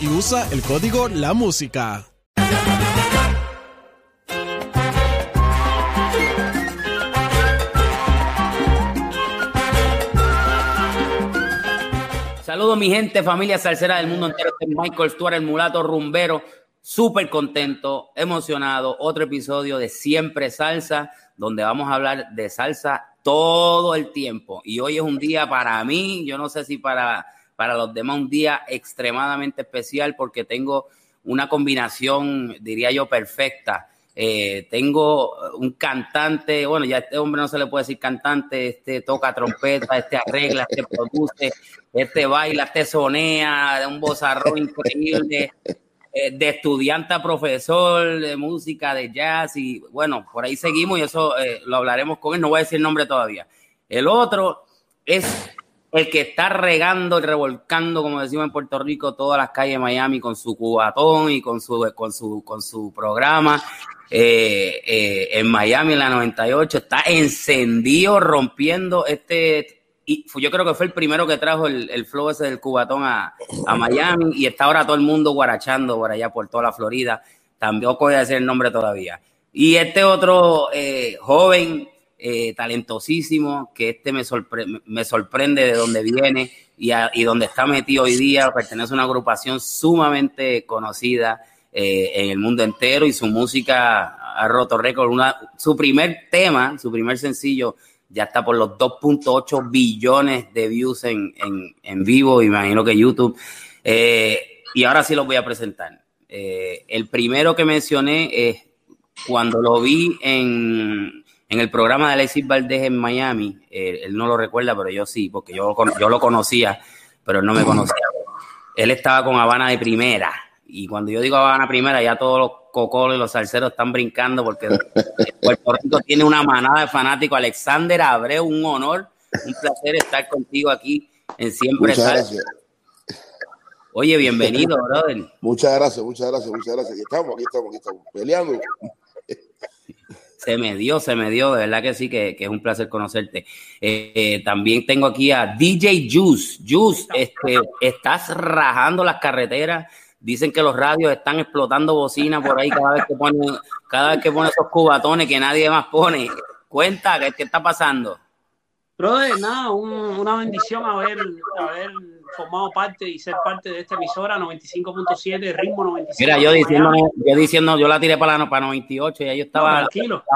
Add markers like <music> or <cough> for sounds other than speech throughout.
Y usa el código La Música. Saludos mi gente, familia salsera del mundo entero. Este es Michael Stuart, el mulato rumbero. Súper contento, emocionado. Otro episodio de Siempre Salsa, donde vamos a hablar de salsa todo el tiempo. Y hoy es un día para mí, yo no sé si para para los demás un día extremadamente especial porque tengo una combinación, diría yo, perfecta. Eh, tengo un cantante, bueno, ya este hombre no se le puede decir cantante, este toca trompeta, este arregla, este produce, este baila, este sonea, un bozarrón increíble, eh, de estudiante a profesor de música, de jazz, y bueno, por ahí seguimos y eso eh, lo hablaremos con él, no voy a decir el nombre todavía. El otro es el que está regando y revolcando, como decimos en Puerto Rico, todas las calles de Miami con su cubatón y con su, con su, con su programa. Eh, eh, en Miami en la 98 está encendido, rompiendo este. Y yo creo que fue el primero que trajo el, flow ese del cubatón a, Miami y está ahora todo el mundo guarachando por allá por toda la Florida. También voy a decir el nombre todavía. Y este otro eh, joven eh, talentosísimo, que este me, me sorprende de dónde viene y, y donde está metido hoy día. Pertenece a una agrupación sumamente conocida eh, en el mundo entero y su música ha roto récord. Su primer tema, su primer sencillo, ya está por los 2.8 billones de views en, en, vivo, imagino que YouTube. Eh, y ahora sí los voy a presentar. el primero que mencioné es cuando lo vi en, en el programa de Alexis Valdés en Miami, eh, él no lo recuerda, pero yo sí, porque yo, yo lo conocía, pero él no me conocía. Él estaba con Habana de primera. Y cuando yo digo Habana primera, ya todos los cocolos y los salseros están brincando porque Puerto Rico tiene una manada de fanáticos. Alexander Abreu, un honor, un placer estar contigo aquí en Siempre Salsa. Oye, bienvenido, brother. Muchas gracias, muchas gracias, muchas gracias. Aquí estamos, aquí estamos, aquí estamos, peleando. Se me dio, se me dio, de verdad que sí, que, es un placer conocerte. Eh, eh, también tengo aquí a DJ Juice. Juice, este, estás rajando las carreteras. Dicen que los radios están explotando bocina por ahí cada vez que ponen, cada vez que ponen esos cubatones que nadie más pone. Cuenta, ¿qué, qué está pasando? Brother, nada, una bendición haber, haber formado parte y ser parte de esta emisora 95.7, ritmo 95. Mira, yo diciendo, yo diciendo, yo la tiré para, la, para 98 y ahí yo estaba. tranquilo. <laughs>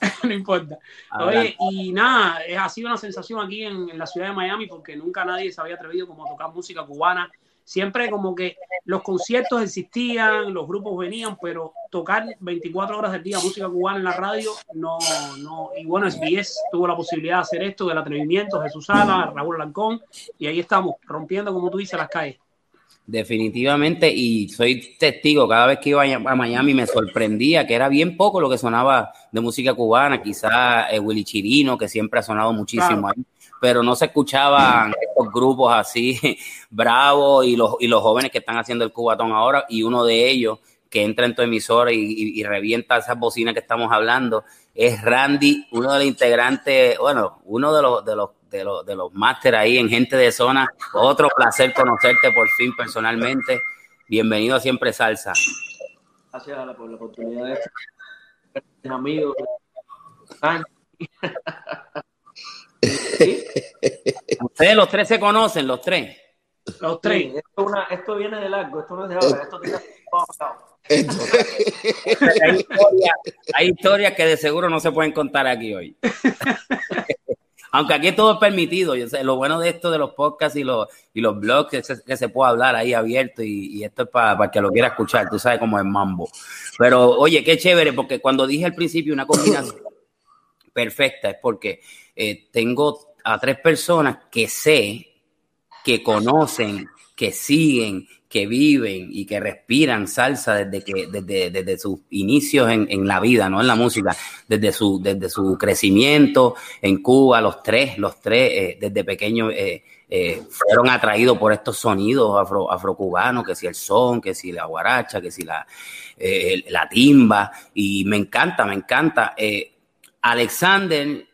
<laughs> no importa. Oye, y nada, ha sido una sensación aquí en, en, la ciudad de Miami porque nunca nadie se había atrevido como a tocar música cubana siempre como que los conciertos existían, los grupos venían, pero tocar 24 horas del día música cubana en la radio, no, no. Y bueno, SBS tuvo la posibilidad de hacer esto, del atrevimiento, Jesús Sala, Raúl Lancón, y ahí estamos, rompiendo, como tú dices, las calles. Definitivamente, y soy testigo, cada vez que iba a Miami me sorprendía que era bien poco lo que sonaba de música cubana, quizá eh, Willy Chirino, que siempre ha sonado muchísimo ahí pero no se escuchaban estos grupos así <laughs> bravos y los, y los jóvenes que están haciendo el cubatón ahora y uno de ellos que entra en tu emisora y, revienta esas bocinas que estamos hablando es Randy, uno de los integrantes, bueno, uno de los de los de los, de los máster ahí en Gente de Zona. Otro placer conocerte por fin personalmente. Bienvenido Siempre Salsa. Gracias por la oportunidad de estar <laughs> Ustedes los tres se conocen, los tres. Los tres. esto, una, esto, viene de largo, esto no es de ahora, esto tiene hay, historias, que de seguro no se pueden contar aquí hoy. <laughs> Aunque aquí todo es permitido. Yo sé, lo bueno de esto de los podcasts y los, y los blogs es que se puede hablar ahí abierto y, esto es para, para que lo quiera escuchar. Tú sabes cómo es mambo. Pero oye, qué chévere, porque cuando dije al principio una combinación perfecta es porque eh, tengo a tres personas que sé, que conocen, que siguen, que viven y que respiran salsa desde que desde, desde sus inicios en, en, la vida, no en la música, desde su desde su crecimiento en Cuba, los tres, los tres eh, desde pequeños eh, eh, fueron atraídos por estos sonidos afro, afrocubanos, que si el son, que si la guaracha, que si la la timba y me encanta, me encanta. Alexander,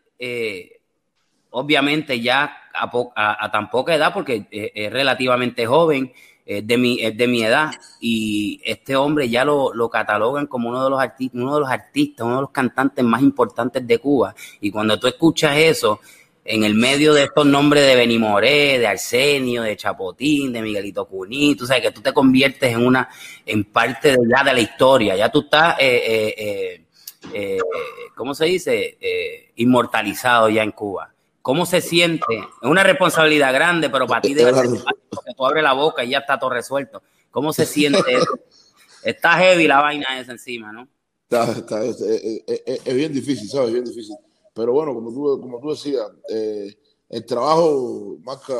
obviamente ya a, a, tan poca edad porque es relativamente joven es de mi, de mi edad y este hombre ya lo, lo catalogan como uno de los uno de los artistas, uno de los cantantes más importantes de Cuba. Y cuando tú escuchas eso, en el medio de estos nombres de Benny Moré, de Arsenio, de Chapotín, de Miguelito Cuní, tú sabes que tú te conviertes en una, en parte de, ya de la historia, ya tú estás, eh, eh, eh, ¿cómo se dice? Eh, inmortalizado ya en Cuba. ¿Cómo se siente? Es una responsabilidad grande, pero para ti debe ser porque tú abres la boca y ya está todo resuelto. ¿Cómo se siente Está heavy la vaina esa encima, ¿no? Está, es, bien difícil, ¿sabes? Es bien difícil. Pero bueno, como tú, como tú decías, eh, el trabajo marca,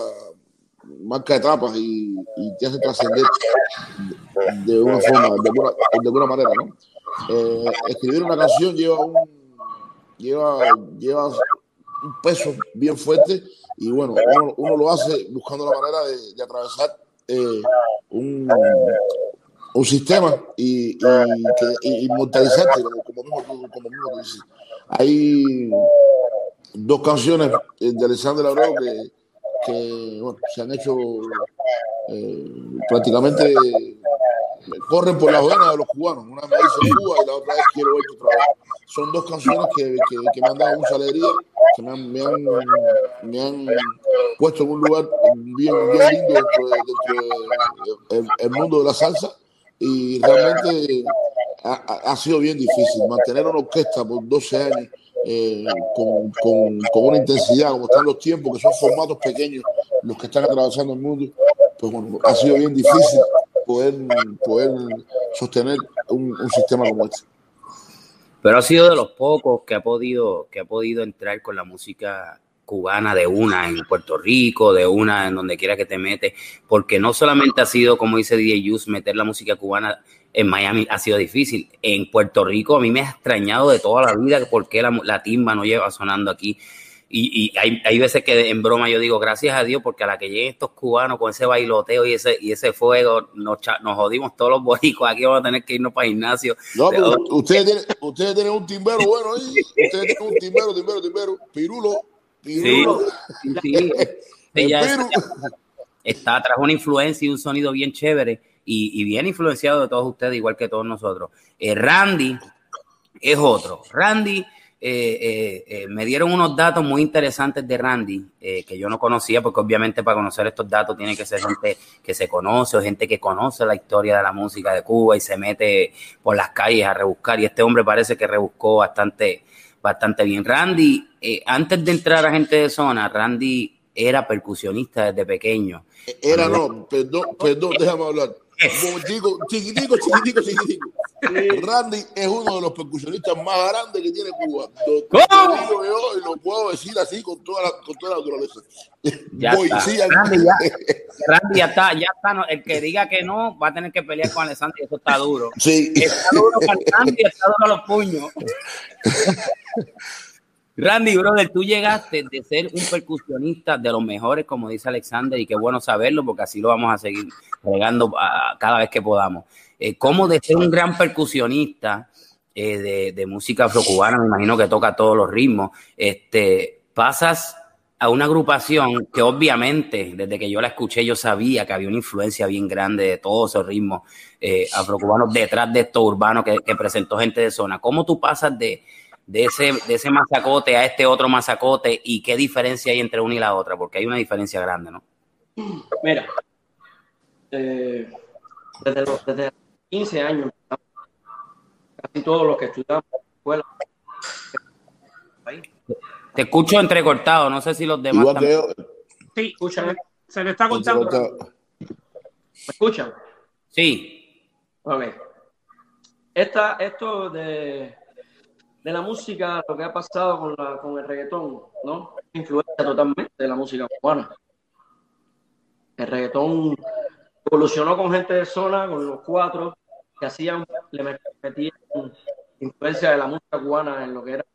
marca etapas y, y te hace trascender de una forma, de alguna, de alguna manera, ¿no? Eh, escribir una canción lleva un lleva, lleva un peso bien fuerte y bueno, uno, lo hace buscando la manera de, atravesar eh, un, un, sistema y, y, inmortalizarte, como. Hay dos canciones de Alexander Abreu que, se han hecho eh, prácticamente corren por las venas de los cubanos. Una me dice Cuba y la otra es Quiero ver tu trabajo. Son dos canciones que, que, que me han dado mucha alegría, que me han, me han, me han puesto en un lugar bien, bien lindo dentro, del de, mundo de la salsa. Y realmente ha, ha, sido bien difícil mantener una orquesta por 12 años eh, con, con, con, una intensidad, como están los tiempos, que son formatos pequeños los que están atravesando el mundo. Pues bueno, ha sido bien difícil poder, sostener un, sistema como este. Pero ha sido de los pocos que ha podido, que ha podido entrar con la música cubana de una en Puerto Rico, de una en donde quiera que te metes, porque no solamente ha sido, como dice DJ Yus, meter la música cubana en Miami ha sido difícil. En Puerto Rico a mí me ha extrañado de toda la vida por qué la, la timba no lleva sonando aquí y, hay, hay, veces que en broma yo digo, gracias a Dios, porque a la que lleguen estos cubanos con ese bailoteo y ese, y ese fuego, nos, nos jodimos todos los boricos. Aquí vamos a tener que irnos para el gimnasio. No, pero ustedes tienen, ustedes tienen un timbero bueno ahí. Ustedes tienen un timbero, timbero, timbero. Pirulo. Pirulo. Sí, sí. <laughs> está, está tras una influencia y un sonido bien chévere y, y, bien influenciado de todos ustedes, igual que todos nosotros. Eh, Randy es otro. Randy eh, eh, eh, me dieron unos datos muy interesantes de Randy que yo no conocía, porque obviamente para conocer estos datos tiene que ser gente que se conoce o gente que conoce la historia de la música de Cuba y se mete por las calles a rebuscar. Y este hombre parece que rebuscó bastante, bastante bien. Randy, antes de entrar a gente de zona, Randy era percusionista desde pequeño. Era no, perdón, perdón, déjame hablar. Chiquitico, chiquitico, chiquitico, chiquitico. Randy es uno de los percusionistas más grandes que tiene Cuba. Lo, yo, y lo puedo decir así con toda la, con toda la naturaleza. Ya Voy, está. Sí, Randy, ya, Randy ya está, ya está. el que diga que no va a tener que pelear con Alessandro y eso está duro. Sí. Está duro con Randy, está duro los puños. <laughs> Randy, brother, tú llegaste de ser un percusionista de los mejores, como dice Alexander, y qué bueno saberlo, porque así lo vamos a seguir regando cada vez que podamos. Eh, ¿Cómo de ser un gran percusionista eh, de, música afrocubana, me imagino que toca todos los ritmos, este, pasas a una agrupación que obviamente, desde que yo la escuché, yo sabía que había una influencia bien grande de todos esos ritmos eh, afrocubanos detrás de estos urbanos que presentó gente de zona. ¿Cómo tú pasas de de ese, de ese masacote a este otro masacote y qué diferencia hay entre una y la otra, porque hay una diferencia grande, ¿no? Mira, eh, desde, los, desde 15 años, casi todos los que estudiamos en la escuela. Te escucho entrecortado, no sé si los demás. Igual que también- yo, Sí, Escúchame. se le está contando. ¿Me escuchan? Sí, Ok. Esta, esto de, de la música, lo que ha pasado con, la, con el reggaetón, ¿no? Influencia totalmente de la música cubana. El reggaetón evolucionó con gente de zona, con los cuatro, que hacían, le met- metían influencia de la música cubana en lo que era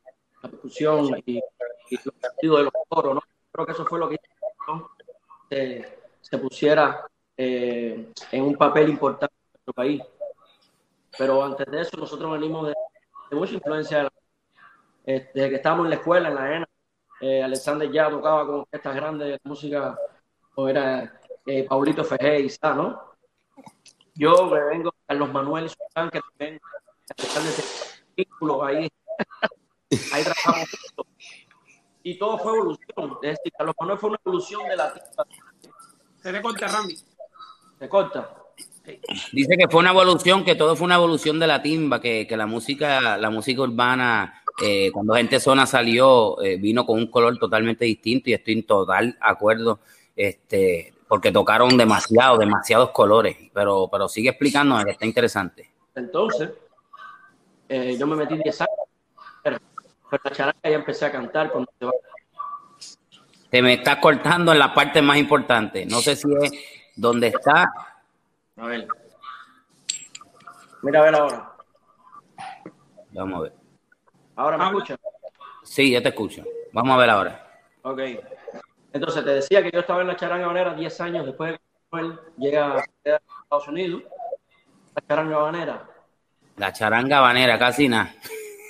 la percusión y, y los sentidos de los coros, ¿no? Creo que eso fue lo que hizo se, se pusiera eh, en un papel importante en nuestro país. Pero antes de eso, nosotros venimos de, de mucha influencia eh, desde que estábamos en la escuela, en la ENA. eh, Alexander ya tocaba con orquestas grandes de música, o era eh, Paulito Fejé y Sá, ¿no? Yo me vengo a los Manuel Sultán, que también Alexander tenía vínculos ahí, ahí trabajamos juntos. Y todo fue evolución. Es decir, Carlos Manuel fue una evolución de la. Se le corta, Randy. Se corta. Dice que fue una evolución, que todo fue una evolución de la timba, que, que la música, la música urbana, eh, cuando Gente Zona salió, eh, vino con un color totalmente distinto y estoy en total acuerdo, este, porque tocaron demasiado, demasiados colores, pero, pero sigue explicándonos está interesante. Entonces, eh, yo me metí 10 años, pero, pero la charanga ya empecé a cantar cuando se va. Te me estás cortando en la parte más importante. No sé si es donde está. A ver. Mira a ver ahora. Vamos a ver. Ahora me escuchan. Sí, yo te escucho. Vamos a ver ahora. Ok. Entonces, te decía que yo estaba en la charanga banera 10 años después de que Manuel llega a Estados Unidos. La charanga banera, La charanga banera, casi nada.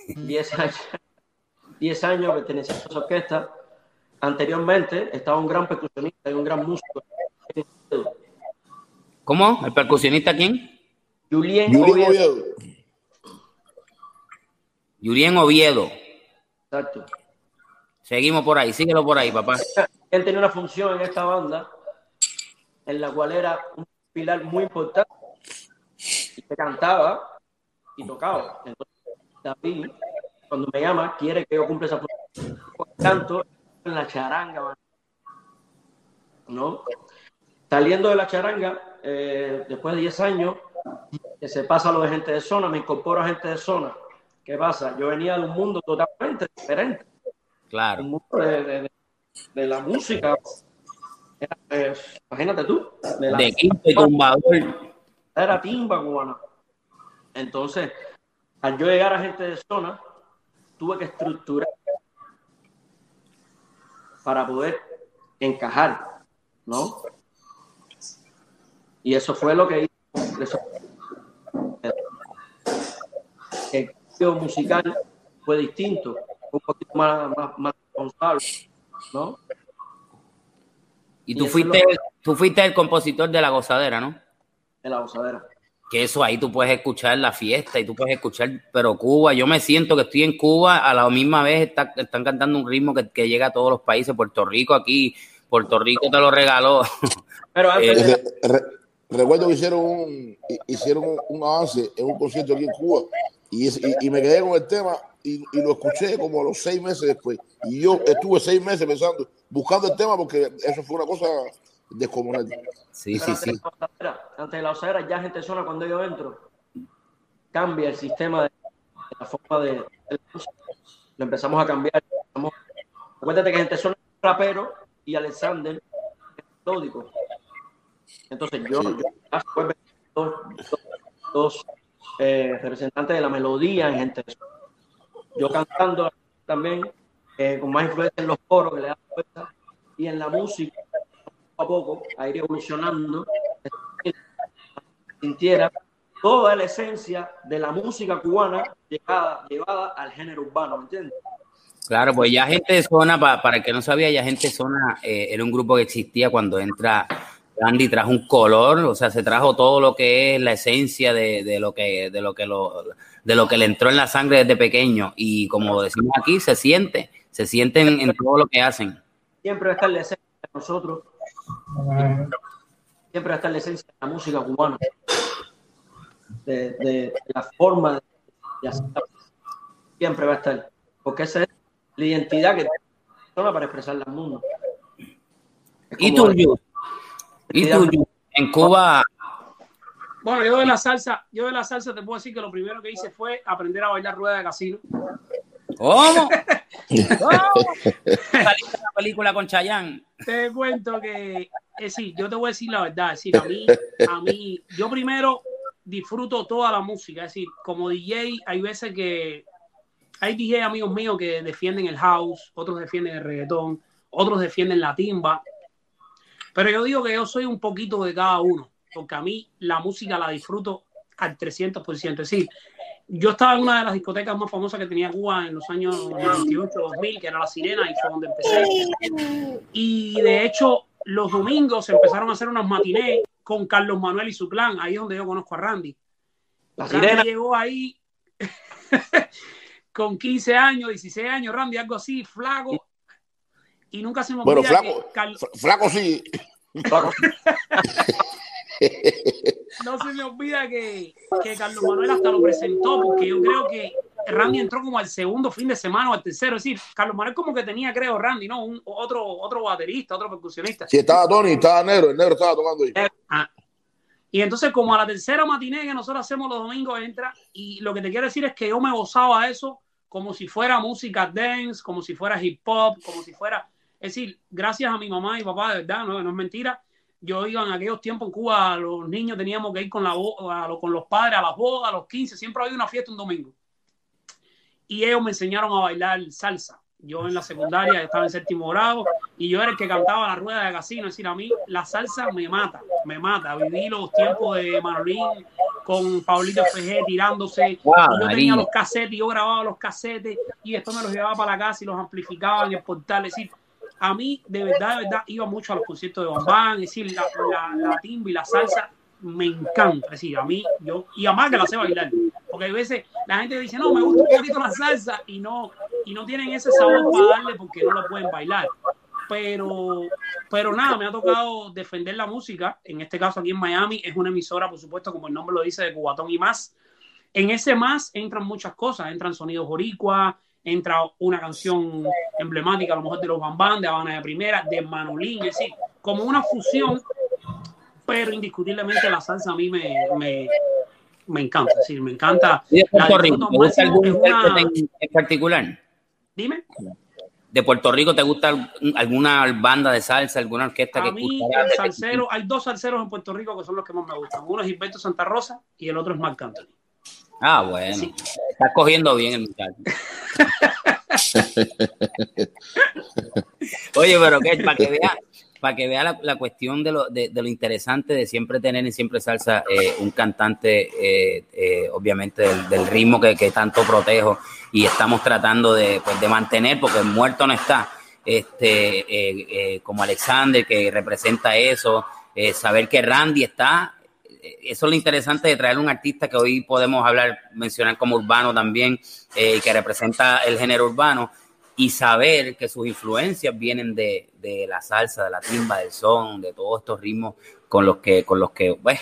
10 años. 10 años pertenecía a esa orquesta. Anteriormente estaba un gran percusionista y un gran músico. ¿Cómo? ¿El percusionista quién? Julien Oviedo. Oviedo. Julien Oviedo. Exacto. Seguimos por ahí, síguelo por ahí, papá. él tenía una función en esta banda en la cual era un pilar muy importante y que cantaba y tocaba. Entonces, David, cuando me llama, quiere que yo cumpla esa función. Canto en la charanga, ¿no? Saliendo de la charanga, eh, después de 10 años, que se pasa lo de gente de zona, me incorporo a gente de zona. ¿Qué pasa? Yo venía de un mundo totalmente diferente Claro. el mundo de, de- de- de la música. Eh, imagínate tú, de la, De quinto tumbador. era timba cubana. Entonces, al yo llegar a gente de zona, tuve que estructurar para poder encajar, ¿no? Y eso fue lo que hizo. eso- El cambio musical fue distinto, un poquito más, más, más responsable, ¿no? Y tú fuiste, tú fuiste el compositor de La Gozadera, ¿no? En la gozadera. Que eso ahí tú puedes escuchar la fiesta y tú puedes escuchar, pero Cuba, yo me siento que estoy en Cuba, a la misma vez está- están cantando un ritmo que, que llega a todos los países, Puerto Rico aquí, Puerto Rico te lo regaló. Pero <laughs> antes Eh, de recuerdo que hicieron un, hi- hicieron un, un avance en un concierto aquí en Cuba y, es- y, y me quedé con el tema y, y lo escuché como a los seis meses después. Y yo estuve seis meses pensando, buscando el tema porque eso fue una cosa descomunal. Sí, Pero sí, antes, sí. De la de la gozadera, ya gente zona cuando yo entro, cambia el sistema de, de la forma de, de. Lo empezamos a cambiar. Empezamos- Acuérdate que gente un rapero y Alexander es melódico. Entonces yo, Sí. yo ya después ven dos, dos, dos, eh, representantes de la melodía en gente zona. Yo cantando también eh, con más influencia en los coros que le dan fuerza y en la música poco a poco a ir evolucionando, sintiera toda la esencia de la música cubana llevada, llevada al género urbano, ¿me entiendes? Claro, pues ya gente de zona, pa- para el que no sabía, ya gente de zona eh, era un grupo que existía cuando entra Randy trajo un color, o sea, se trajo todo lo que es la esencia de, de lo que de lo que lo de lo que le entró en la sangre desde pequeño y como decimos aquí, se siente, se sienten en todo lo que hacen. Siempre va a estar la esencia de nosotros. Siempre va a estar la esencia de la música cubana. De, de la forma de hacer. Siempre va a estar. Porque esa es la identidad que tiene la persona para expresarla al mundo. ¿Y tú? ¿Y tú? En Cuba, Bueno, yo de la salsa, yo de la salsa te puedo decir que lo primero que hice fue aprender a bailar rueda de casino. ¿cómo? <laughs> ¿Cómo? Saliste la película con Chayanne. Te cuento que, es decir, yo te voy a decir la verdad, es decir, a mí, a mí, yo primero disfruto toda la música, es decir, como DJ hay veces que hay DJ amigos míos que defienden el house, otros defienden el reggaetón, otros defienden la timba, pero yo digo que yo soy un poquito de cada uno, porque a mí la música la disfruto al 300%, es decir, yo estaba en una de las discotecas más famosas que tenía Cuba en los años 98, 2000, que era La Sirena, y fue donde empecé. Y de hecho, los domingos empezaron a hacer unas matinés con Carlos Manuel y su clan. Ahí es donde yo conozco a Randy. La Randy sirena. llegó ahí <laughs> con 15 años, 16 años, Randy, algo así, flaco. Y nunca se me Bueno, olvida flaco, que Car- Fla- Flaco sí. <laughs> no se me olvida que, que Carlos Manuel hasta lo presentó, porque yo creo que Randy entró como al segundo fin de semana o al tercero. Es decir, Carlos Manuel como que tenía, creo, Randy, ¿no? Un, otro, otro baterista, otro percusionista. Sí, estaba Tony, estaba Negro, el Negro estaba tocando ahí. Ah. Y entonces, como a la tercera matiné que nosotros hacemos los domingos, entra. Y lo que te quiero decir es que yo me gozaba eso como si fuera música dance, como si fuera hip hop, como si fuera. Es decir, gracias a mi mamá y papá, de verdad, no, no es mentira. Yo iba en aquellos tiempos en Cuba, los niños teníamos que ir con, la, con los padres a las bodas, a los 15, siempre había una fiesta un domingo. Y ellos me enseñaron a bailar salsa. Yo en la secundaria estaba en séptimo grado y yo era el que cantaba la rueda de casino. Es decir, a mí la salsa me mata, me mata. Viví los tiempos de Manolín con Paulito FG tirándose. Wow, yo tenía María. los casetes, y yo grababa los casetes y después me los llevaba para la casa y los amplificaba en el portal. Es decir, a mí de verdad, de verdad, iba mucho a los conciertos de Bambán. Es decir, la, la, la timba y la salsa me encanta. Es decir, a mí, yo, y además que la sé bailar. Porque a veces la gente dice, no, me gusta un poquito la salsa y no, y no tienen ese sabor para darle porque no lo pueden bailar. Pero, pero nada, me ha tocado defender la música. En este caso aquí en Miami es una emisora, por supuesto, como el nombre lo dice, de Cubatón y más. En ese más entran muchas cosas, entran sonidos boricua, entra una canción emblemática, a lo mejor de los Bambán, de Habana de Primera, de Manolín, es decir, como una fusión, pero indiscutiblemente la salsa a mí me, me, me encanta, es decir, me encanta. ¿Y de Puerto Rico? ¿Te gusta algún una- en, particular? Dime. ¿De Puerto Rico te gusta alguna banda de salsa, alguna orquesta que A mí, escucharas el salsero, hay dos salseros en Puerto Rico que son los que más me gustan. Uno es Gilberto Santa Rosa y el otro es Marc Anthony. Ah, bueno. Sí. Estás cogiendo bien el muchacho. <laughs> Oye, pero que para que vea, para que vea la, la cuestión de lo, de, de lo interesante de siempre tener en siempre salsa eh, un cantante, eh, eh, obviamente del, del ritmo que, que tanto protejo y estamos tratando de, pues, de mantener, porque el muerto no está. Este, eh, eh, como Alexander, que representa eso, eh, saber que Randy está eso es lo interesante de traer un artista que hoy podemos hablar, mencionar como urbano también, eh, que representa el género urbano, y saber que sus influencias vienen de, de la salsa, de la timba, del son, de todos estos ritmos con los que, con los que, pues,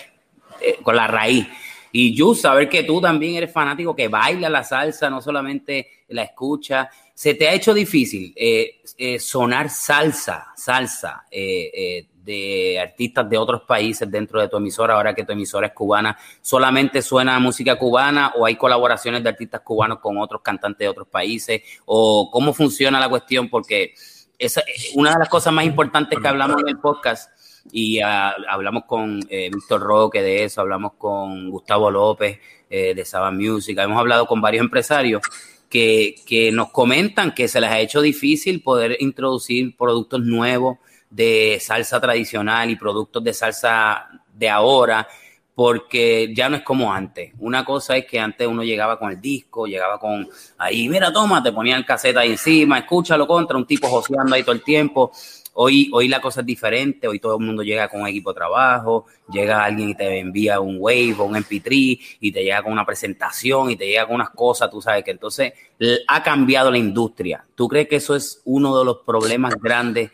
eh, con la raíz. Y yo saber que tú también eres fanático, que baila la salsa, no solamente la escucha. ¿Se te ha hecho difícil eh, eh, sonar salsa, salsa, eh, eh, de artistas de otros países dentro de tu emisora, ahora que tu emisora es cubana, ¿solamente suena música cubana o hay colaboraciones de artistas cubanos con otros cantantes de otros países? ¿O cómo funciona la cuestión? Porque esa, una de las cosas más importantes que hablamos en el podcast, y uh, hablamos con eh, Víctor Roque de eso, hablamos con Gustavo López eh, de Saba Music, hemos hablado con varios empresarios que, que nos comentan que se les ha hecho difícil poder introducir productos nuevos de salsa tradicional y productos de salsa de ahora, porque ya no es como antes. Una cosa es que antes uno llegaba con el disco, llegaba con ahí, mira, toma, te ponían caseta ahí encima, escúchalo contra un tipo joseando ahí todo el tiempo. Hoy, hoy la cosa es diferente, hoy todo el mundo llega con un equipo de trabajo, llega alguien y te envía un Wave o un MP3 y te llega con una presentación y te llega con unas cosas, tú sabes que entonces ha cambiado la industria. ¿Tú crees que eso es uno de los problemas grandes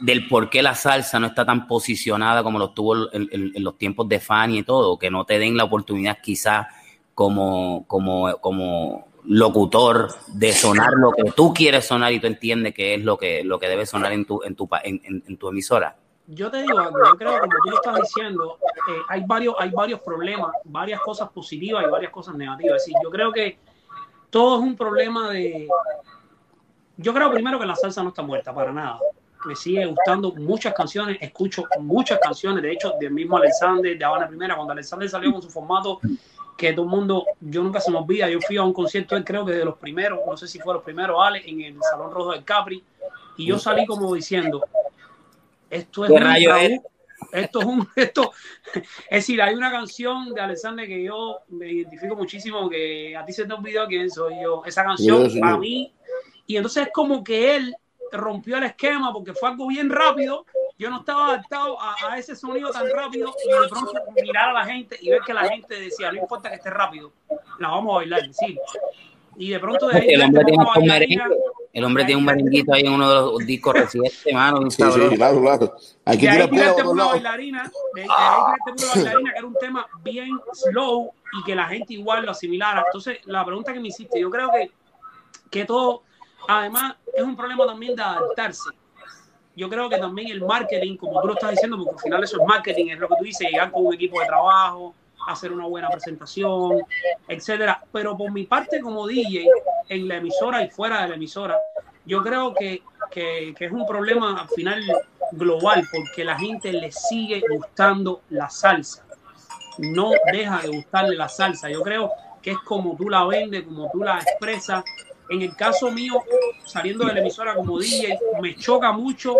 del por qué la salsa no está tan posicionada como lo estuvo en, los tiempos de Fanny y todo? Que no te den la oportunidad quizás como, como, como locutor de sonar lo que tú quieres sonar y tú entiendes que es lo que, lo que debe sonar en tu, en tu, en, tu emisora? Yo te digo yo creo como tú lo estás diciendo, eh, hay, varios, hay varios problemas, varias cosas positivas y varias cosas negativas. Es yo creo que todo es un problema de... Yo creo primero que la salsa no está muerta para nada. Me sigue gustando muchas canciones, escucho muchas canciones, de hecho, del mismo Alexander, de Habana Primera, cuando Alexander salió con su formato que todo el mundo, yo nunca se me olvida, yo fui a un concierto, él creo que de los primeros, no sé si fue los primeros, Ale, en el Salón Rojo del Capri, y yo salí como diciendo, esto es esto es un, <laughs> esto, es decir, hay una canción de Alexander que yo me identifico muchísimo, que a ti se te olvidó quién soy yo, esa canción para mí, y entonces es como que él rompió el esquema porque fue algo bien rápido yo no estaba adaptado a, ese sonido tan rápido y de pronto mirar a la gente y ver que la gente decía, no importa que esté rápido, la vamos a bailar, sí. Y de pronto de ahí... El hombre, tiene un, merengue, el hombre tiene un merenguito ahí en uno de los discos recientes, mano. Sí, sí, claro, claro. Hay que tirar pelo una bailarina, de, de ahí una bailarina que era un tema bien slow y que la gente igual lo asimilara. Entonces, la pregunta que me hiciste, yo creo que, que todo, además, es un problema también de adaptarse yo creo que también el marketing, como tú lo estás diciendo, porque al final eso es marketing, es lo que tú dices, llegar con un equipo de trabajo, hacer una buena presentación, etcétera. Pero por mi parte como DJ, en la emisora y fuera de la emisora, yo creo que, que, que es un problema al final global, porque la gente le sigue gustando la salsa. No deja de gustarle la salsa. Yo creo que es como tú la vendes, como tú la expresas, en el caso mío, saliendo de la emisora como DJ, me choca mucho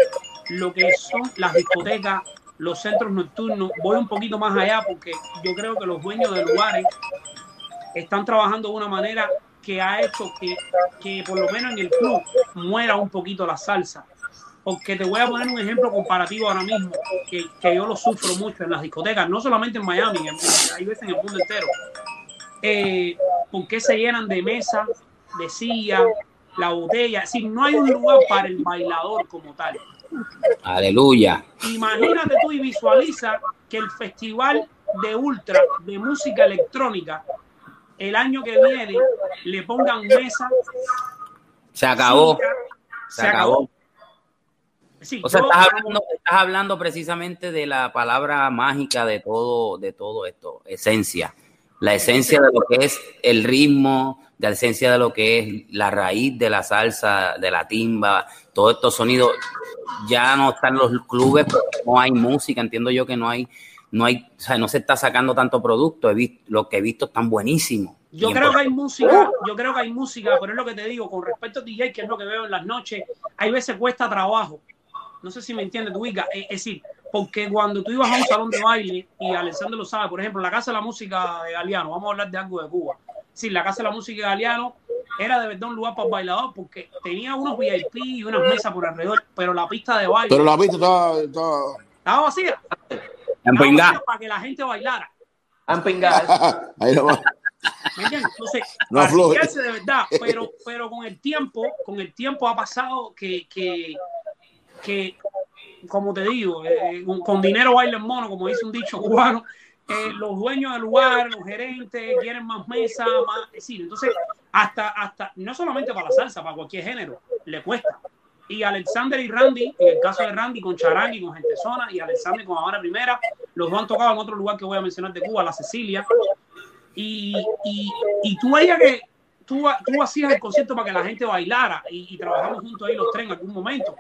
lo que son las discotecas, los centros nocturnos. Voy un poquito más allá porque yo creo que los dueños de lugares están trabajando de una manera que ha hecho que, que por lo menos en el club muera un poquito la salsa. Porque te voy a poner un ejemplo comparativo ahora mismo, que, que yo lo sufro mucho en las discotecas, no solamente en Miami, hay veces en el mundo entero. Eh, ¿Por qué se llenan de mesas decía, la botella, si no hay un lugar para el bailador como tal. Aleluya. Imagínate tú y visualiza que el festival de ultra de música electrónica el año que viene le pongan mesa. Se acabó. se, acabó. o sea, estás, hablando, estás hablando precisamente de la palabra mágica de todo, de todo esto, esencia. La esencia de lo que es el ritmo, de la esencia de lo que es la raíz de la salsa, de la timba, todos estos sonidos. Ya no están los clubes, no hay música, entiendo yo que no hay, no hay, o sea, no se está sacando tanto producto. He visto, lo que he visto están buenísimos. Yo creo que hay música, yo creo que hay música, pero es lo que te digo, con respecto a DJ, que es lo que veo en las noches, hay veces cuesta trabajo. No sé si me entiendes, tú, Es, es decir, porque cuando tú ibas a un salón de baile, y Alessandro lo sabe, por ejemplo, la Casa de la Música de Galeano, vamos a hablar de algo de Cuba sí, la Casa de la Música Galeano era de verdad un lugar para bailador porque tenía unos VIP y unas mesas por alrededor, pero la pista de baile. Pero la pista estaba. Estaba, estaba vacía. Para que la gente bailara. <laughs> Ahí lo va. Entonces, <laughs> no de verdad, pero, pero con el tiempo, con el tiempo ha pasado que, que, que como te digo, eh, con dinero baila mono, como dice un dicho cubano, eh, los dueños del lugar, los gerentes quieren más mesa, más. decir, entonces, hasta, hasta, no solamente para la salsa, para cualquier género, le cuesta. Y Alexander y Randy, en el caso de Randy con Charangui, con Gente Zona, y Alexander con Habana Primera, los dos han tocado en otro lugar que voy a mencionar de Cuba, la Cecilia. Y, y, y tú veías que tú, tú hacías el concierto para que la gente bailara y, y trabajamos juntos ahí los tres en algún momento.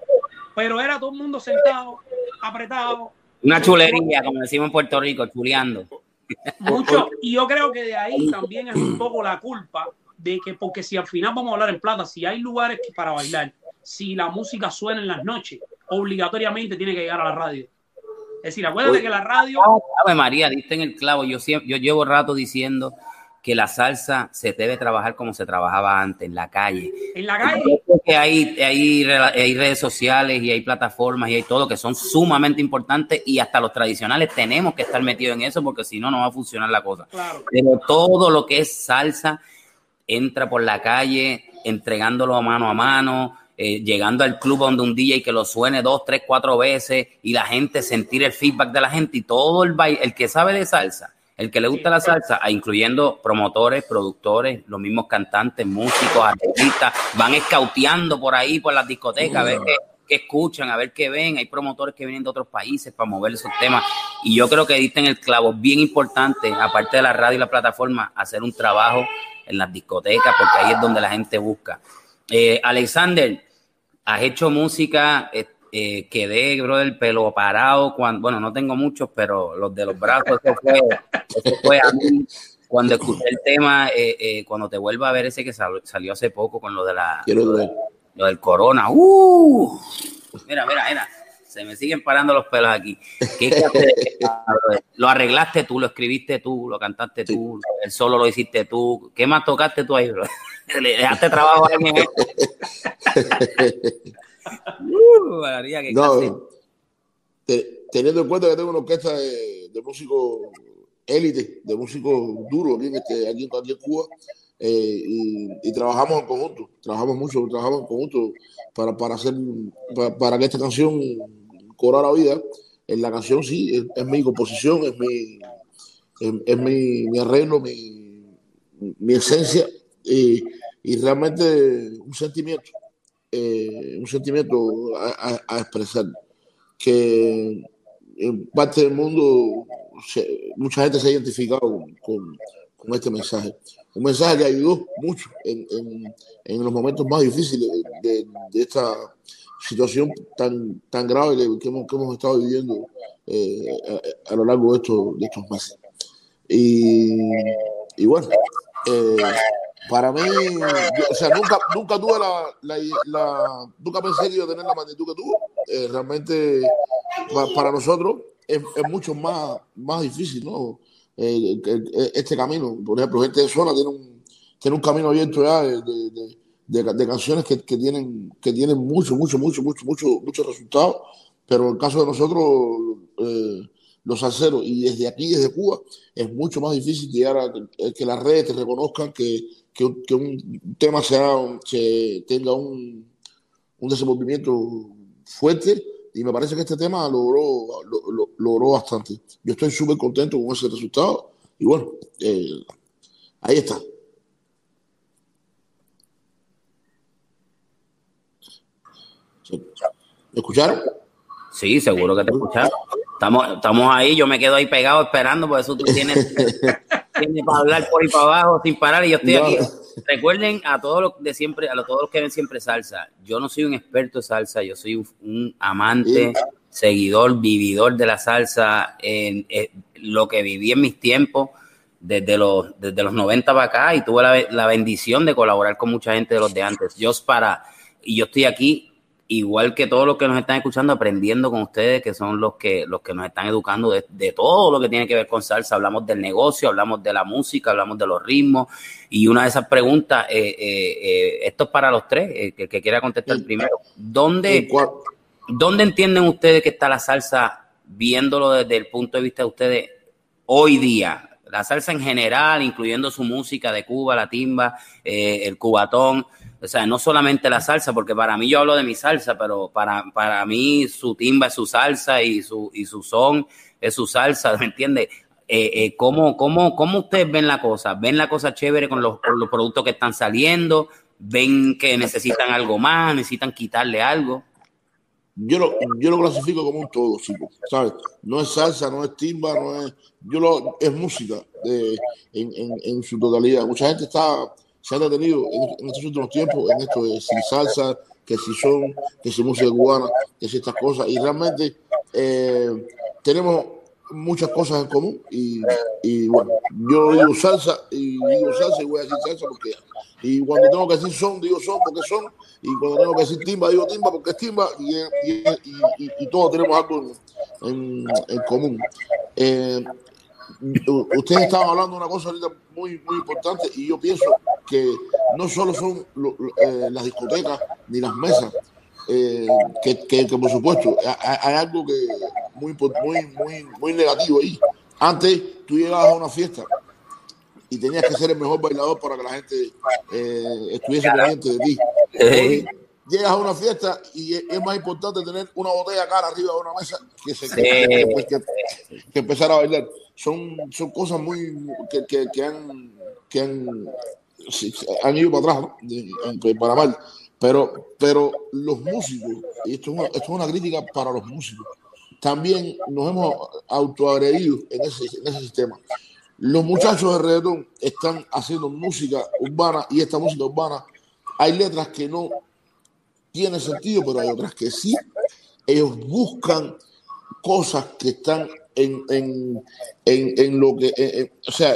Pero era todo el mundo sentado, apretado, una chulería, como decimos en Puerto Rico, chuleando. Mucho. <laughs> Y yo creo que de ahí también es un poco la culpa de que, porque si al final vamos a hablar en plata, si hay lugares para bailar, si la música suena en las noches, obligatoriamente tiene que llegar a la radio. Es decir, acuérdate que la radio. Ave María, diste en el clavo. Yo, yo llevo rato diciendo que la salsa se debe trabajar como se trabajaba antes, en la calle. En la calle. Que hay, hay, hay redes sociales y hay plataformas y hay todo que son sumamente importantes y hasta los tradicionales tenemos que estar metidos en eso porque si no, no va a funcionar la cosa. Pero todo lo que es salsa entra por la calle entregándolo a mano a mano, eh, llegando al club donde un día y que lo suene dos, tres, cuatro veces y la gente sentir el feedback de la gente y todo el baile, el que sabe de salsa, el que le gusta la salsa, incluyendo promotores, productores, los mismos cantantes, músicos, artistas, van escauteando por ahí, por las discotecas, a ver qué, escuchan, a ver qué ven. Hay promotores que vienen de otros países para mover esos temas. Y yo creo que dicen el clavo bien importante, aparte de la radio y la plataforma, hacer un trabajo en las discotecas, porque ahí es donde la gente busca. Eh, Alexander, has hecho música, eh, eh, quedé, bro, del pelo parado, cuando, bueno, no tengo muchos, pero los de los brazos, eso fue, eso fue a mí, cuando escuché el tema, eh, eh, cuando te vuelva a ver ese que salió hace poco con lo de la, lo, del corona, uh, mira, mira, mira, se me siguen parando los pelos aquí. ¿Qué lo arreglaste tú, lo escribiste tú, lo cantaste tú, el solo lo hiciste tú, ¿qué más tocaste tú ahí, bro? <laughs> Le dejaste trabajo a alguien. <laughs> uh, no, teniendo en cuenta que tengo una orquesta de, de músicos élite, de músicos duros aquí en, este, aquí, en Cuba, eh, y, trabajamos en conjunto, trabajamos mucho, trabajamos en conjunto para, para hacer, para, que esta canción cobrara vida. En la canción sí, es, mi composición, es mi, es, mi, mi, arreglo, mi, mi esencia, y, y realmente un sentimiento, eh, un sentimiento a, expresar, que en parte del mundo mucha gente se ha identificado con, con, este mensaje. Un mensaje que ayudó mucho en, en, en los momentos más difíciles de, de, esta situación tan, tan grave que hemos, que hemos estado viviendo eh, a, a, lo largo de estos, de estos meses. Y, y bueno, eh, para mí, o sea, nunca, nunca tuve la, la, nunca pensé que iba a tener la magnitud que tuvo. Eh, realmente, para nosotros es, mucho más, más difícil, ¿no? Eh, este camino. Por ejemplo, gente de zona tiene un, tiene un camino abierto ya de, de, de, canciones que, que, tienen, que tienen mucho, mucho, mucho, mucho, mucho, mucho resultados. Pero en el caso de nosotros, eh, los salseros, y desde aquí, desde Cuba, es mucho más difícil llegar a que las redes te reconozcan que que, un tema sea, que tenga un, un, desenvolvimiento fuerte y me parece que este tema logró, lo, logró bastante. Yo estoy súper contento con ese resultado y bueno, eh, ahí está. ¿Me escucharon? Sí, seguro que te escucharon. Estamos, estamos ahí, yo me quedo ahí pegado esperando, por eso tú tienes <laughs> tiene para hablar por ahí para abajo sin parar y yo estoy aquí. Recuerden a todos los de siempre, a todos los que ven siempre salsa. Yo no soy un experto en salsa, yo soy un, amante, seguidor, vividor de la salsa. En, lo que viví en mis tiempos desde los, desde los 90 para acá y tuve la, la bendición de colaborar con mucha gente de los de antes. Yo para, y yo estoy aquí igual que todos los que nos están escuchando, aprendiendo con ustedes, que son los que, los que nos están educando de, todo lo que tiene que ver con salsa. Hablamos del negocio, hablamos de la música, hablamos de los ritmos. Y una de esas preguntas, eh, eh, eh esto es para los tres, que, que, quiera contestar primero. ¿Dónde, ¿Dónde entienden ustedes que está la salsa, viéndolo desde el punto de vista de ustedes hoy día? La salsa en general, incluyendo su música de Cuba, la timba, eh, el cubatón o sea, no solamente la salsa, porque para mí yo hablo de mi salsa, pero para, para mí su timba es su salsa y su, y su son es su salsa, <laughs> ¿me entiende? Eh, eh, ¿cómo, cómo, ¿Cómo ustedes ven la cosa? ¿Ven la cosa chévere con los, con los productos que están saliendo? ¿Ven que necesitan algo más? ¿Necesitan quitarle algo? Yo lo, yo lo clasifico como un todo, ¿sabes? No es salsa, no es timba, no es. Yo lo, es música en, en, en su totalidad. Mucha gente está se han detenido en, estos últimos tiempos en esto de si salsa, que si son, que si música cubana, que si estas cosas. Y realmente eh, tenemos muchas cosas en común y, bueno, yo digo salsa y digo salsa y voy a decir salsa porque y cuando tengo que decir son, digo son porque son y cuando tengo que decir timba, digo timba porque es timba y, y, y todos tenemos algo en, en, común. Eh, ustedes estaban hablando de una cosa ahorita muy, muy importante y yo pienso que no solo son eh, las discotecas ni las mesas, eh, que, que, por supuesto hay, algo que muy, muy, muy, muy negativo ahí. Antes tú llegabas a una fiesta y tenías que ser el mejor bailador para que la gente eh, estuviese pendiente de ti. Llegas a una fiesta y es más importante tener una botella cara arriba de una mesa que, se, que, empezar a bailar. Son, son cosas muy que, que han, que han, han ido para atrás, para mal. Pero, pero los músicos, y esto es, una, esto es una crítica para los músicos, también nos hemos autoagredido en ese, en ese sistema. Los muchachos de reggaetón están haciendo música urbana y esta música urbana hay letras que no tienen sentido, pero hay otras que sí. Ellos buscan cosas que están en, en, en, lo que, o sea,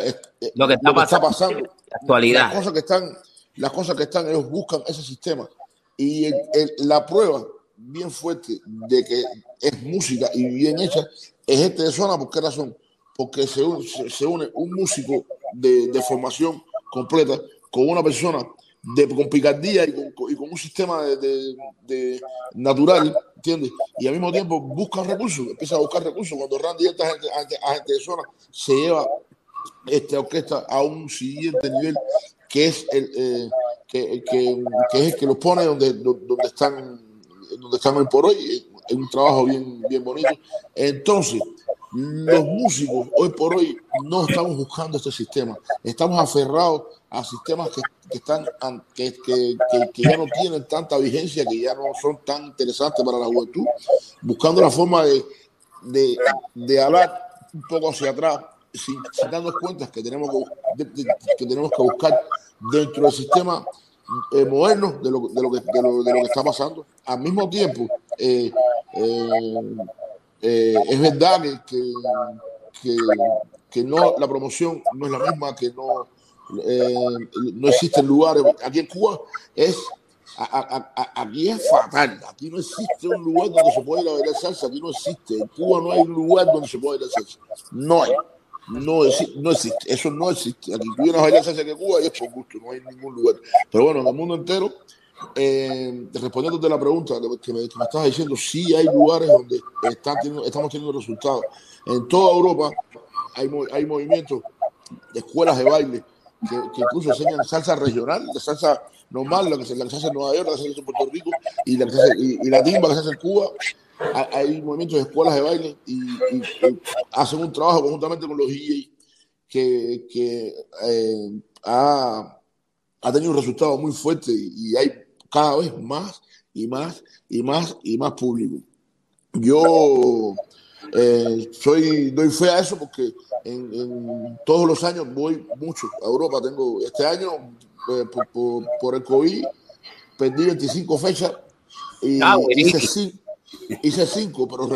lo que está, pasando, La actualidad. Las cosas que están, las cosas que están, ellos buscan ese sistema. Y la prueba bien fuerte de que es música y bien hecha es este de zona. ¿Por qué razón? Porque se une, se, une un músico de, de, formación completa con una persona de, con picardía y con, y con un sistema de, de, natural, ¿entiendes? Y al mismo tiempo busca recursos, empieza a buscar recursos. Cuando Randy esta gente, a gente de zona se lleva esta orquesta a un siguiente nivel que es el eh, que, que, que, es el que los pone donde, donde están donde están hoy por hoy es un trabajo bien, bien bonito entonces los músicos hoy por hoy no estamos buscando este sistema estamos aferrados a sistemas que, que están que, que, que, ya no tienen tanta vigencia que ya no son tan interesantes para la juventud buscando la forma de, de, de hablar un poco hacia atrás sin, darnos cuenta que tenemos que, que tenemos que buscar dentro del sistema eh, moderno de lo, de, lo que, de, lo, de lo que está pasando. Al mismo tiempo, eh, eh, es verdad que, que, que, no la promoción no es la misma, que no, no existen lugares. Aquí en Cuba es aquí es fatal. Aquí no existe un lugar donde se pueda bailar salsa. Aquí no existe. En Cuba no hay un lugar donde se pueda bailar salsa. No hay. No, existe, no existe, eso no existe. Aquí tú vienes a bailar salsa que Cuba y es por gusto, no hay ningún lugar. Pero bueno, en el mundo entero, eh, respondiendo a la pregunta que me, que me, estabas diciendo, sí hay lugares donde están teniendo, estamos teniendo resultados. En toda Europa hay, hay movimientos de escuelas de baile que, que, incluso enseñan salsa regional, la salsa normal, la que, se, la hace en Nueva York, la que se hace en Puerto Rico y la, que se hace, y, y la timba que se hace en Cuba hay movimientos de escuelas de baile y, hacen un trabajo conjuntamente con los DJ que, que eh, ha, ha, tenido un resultado muy fuerte y hay cada vez más y más y más y más público. Yo eh, soy, doy fe a eso porque en, todos los años voy mucho a Europa. Tengo este año eh, por, por, el COVID perdí 25 fechas y ah, hice, hice cinco, pero,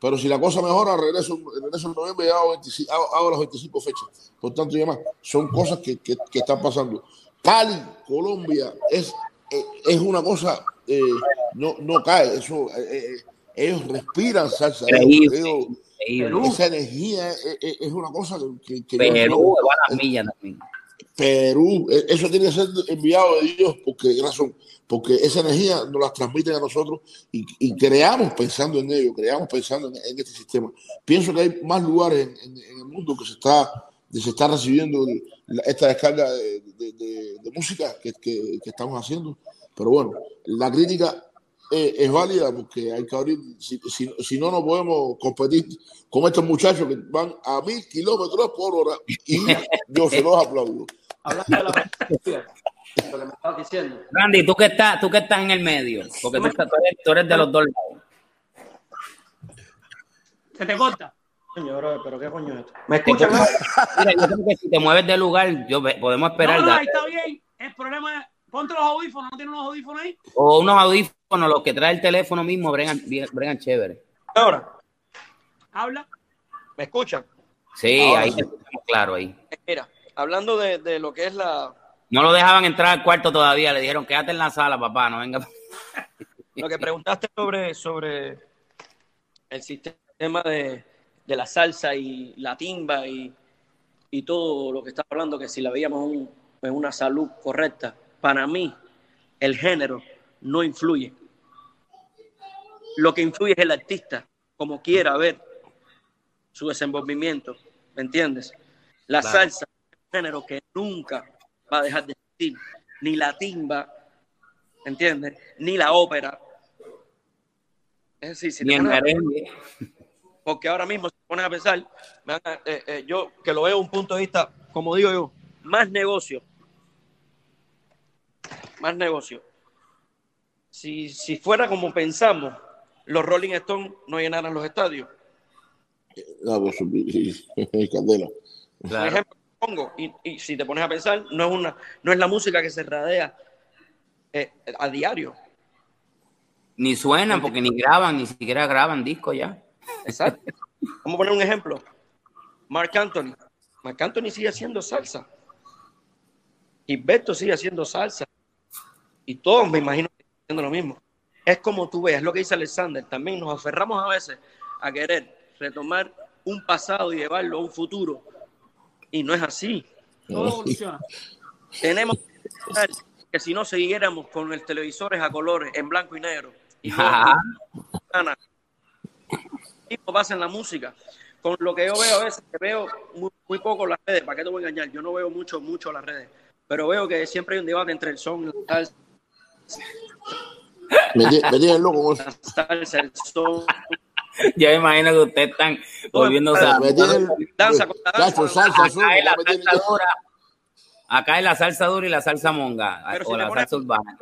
pero si la cosa mejora, regreso, regreso en noviembre y hago, 25, hago, las 25 fechas. Por tanto, y demás, son cosas que, que, que están pasando. Cali, Colombia, es, eh, es una cosa, eh, no, no cae, eso, eh, ellos respiran salsa. Ellos, esa energía es, es, una cosa que... que Perú, no, a las millas también. Perú, eso tiene que ser enviado de Dios, porque razón, porque esa energía nos la transmiten a nosotros y, creamos pensando en ello, creamos pensando en, este sistema. Pienso que hay más lugares en, el mundo que se está, se está recibiendo esta descarga de, música que, que, estamos haciendo, pero bueno, la crítica es, válida porque hay que abrir, si, si, no, no podemos competir con estos muchachos que van a mil kilómetros por hora y yo se los aplaudo. Hablando de la lo que me estabas diciendo. Randy, tú que estás, tú que estás en el medio, porque tú, estás, tú eres de los dos lados. ¿Se te corta? Señor, pero qué coño es esto. ¿Me escuchas? Mira, yo creo que si te mueves de lugar, yo, podemos esperar. No, no, ahí está bien. El problema es, ponte los audífonos, ¿no tienes unos audífonos ahí? O unos audífonos, los que trae el teléfono mismo, bregan, bregan chévere. Ahora. Habla. ¿Me escuchan? Sí, ahí sí. claro ahí. Mira, hablando de, de lo que es la, no lo dejaban entrar al cuarto todavía, le dijeron, quédate en la sala, papá, no venga. <laughs> Lo que preguntaste sobre, sobre el sistema de, de la salsa y la timba y, y todo lo que está hablando, que si la veíamos en una salud correcta, para mí el género no influye. Lo que influye es el artista, como quiera ver su desenvolvimiento, ¿me entiendes? La salsa es un género que nunca va a dejar de existir, ni la timba, ¿me entiendes? Ni la ópera. Es decir, si ni porque ahora mismo, si pones a pensar, eh, eh, yo que lo veo un punto de vista, como digo yo, más negocio. Más negocio. Si, si fuera como pensamos, los Rolling Stones no llenaran los estadios. No, pues, candela. Por ejemplo, pongo, y, si te pones a pensar, no es, una, no es la música que se radea eh, a diario. Ni suenan, porque ni graban, ni siquiera graban discos ya. Exacto. Vamos a poner un ejemplo. Mark Anthony. Mark Anthony sigue haciendo salsa. Y Beto sigue haciendo salsa. Y todos me imagino que haciendo lo mismo. Es como tú ves, es lo que dice Alexander. También nos aferramos a veces a querer retomar un pasado y llevarlo a un futuro. Y no es así. Todo evoluciona. <laughs> Tenemos que si no siguiéramos con el televisores a colores en blanco y negro y mismo pasa en la música. Con lo que yo veo a veces, que veo muy, poco las redes, ¿para qué te voy a engañar? Yo no veo mucho, mucho las redes, pero veo que siempre hay un debate entre el son y la salsa. Me, loco La salsa, el son. Yo me imagino que ustedes están volviendo a danza con la Acá es la salsa dura. Acá es la salsa dura y la salsa monga, o la salsa urbana.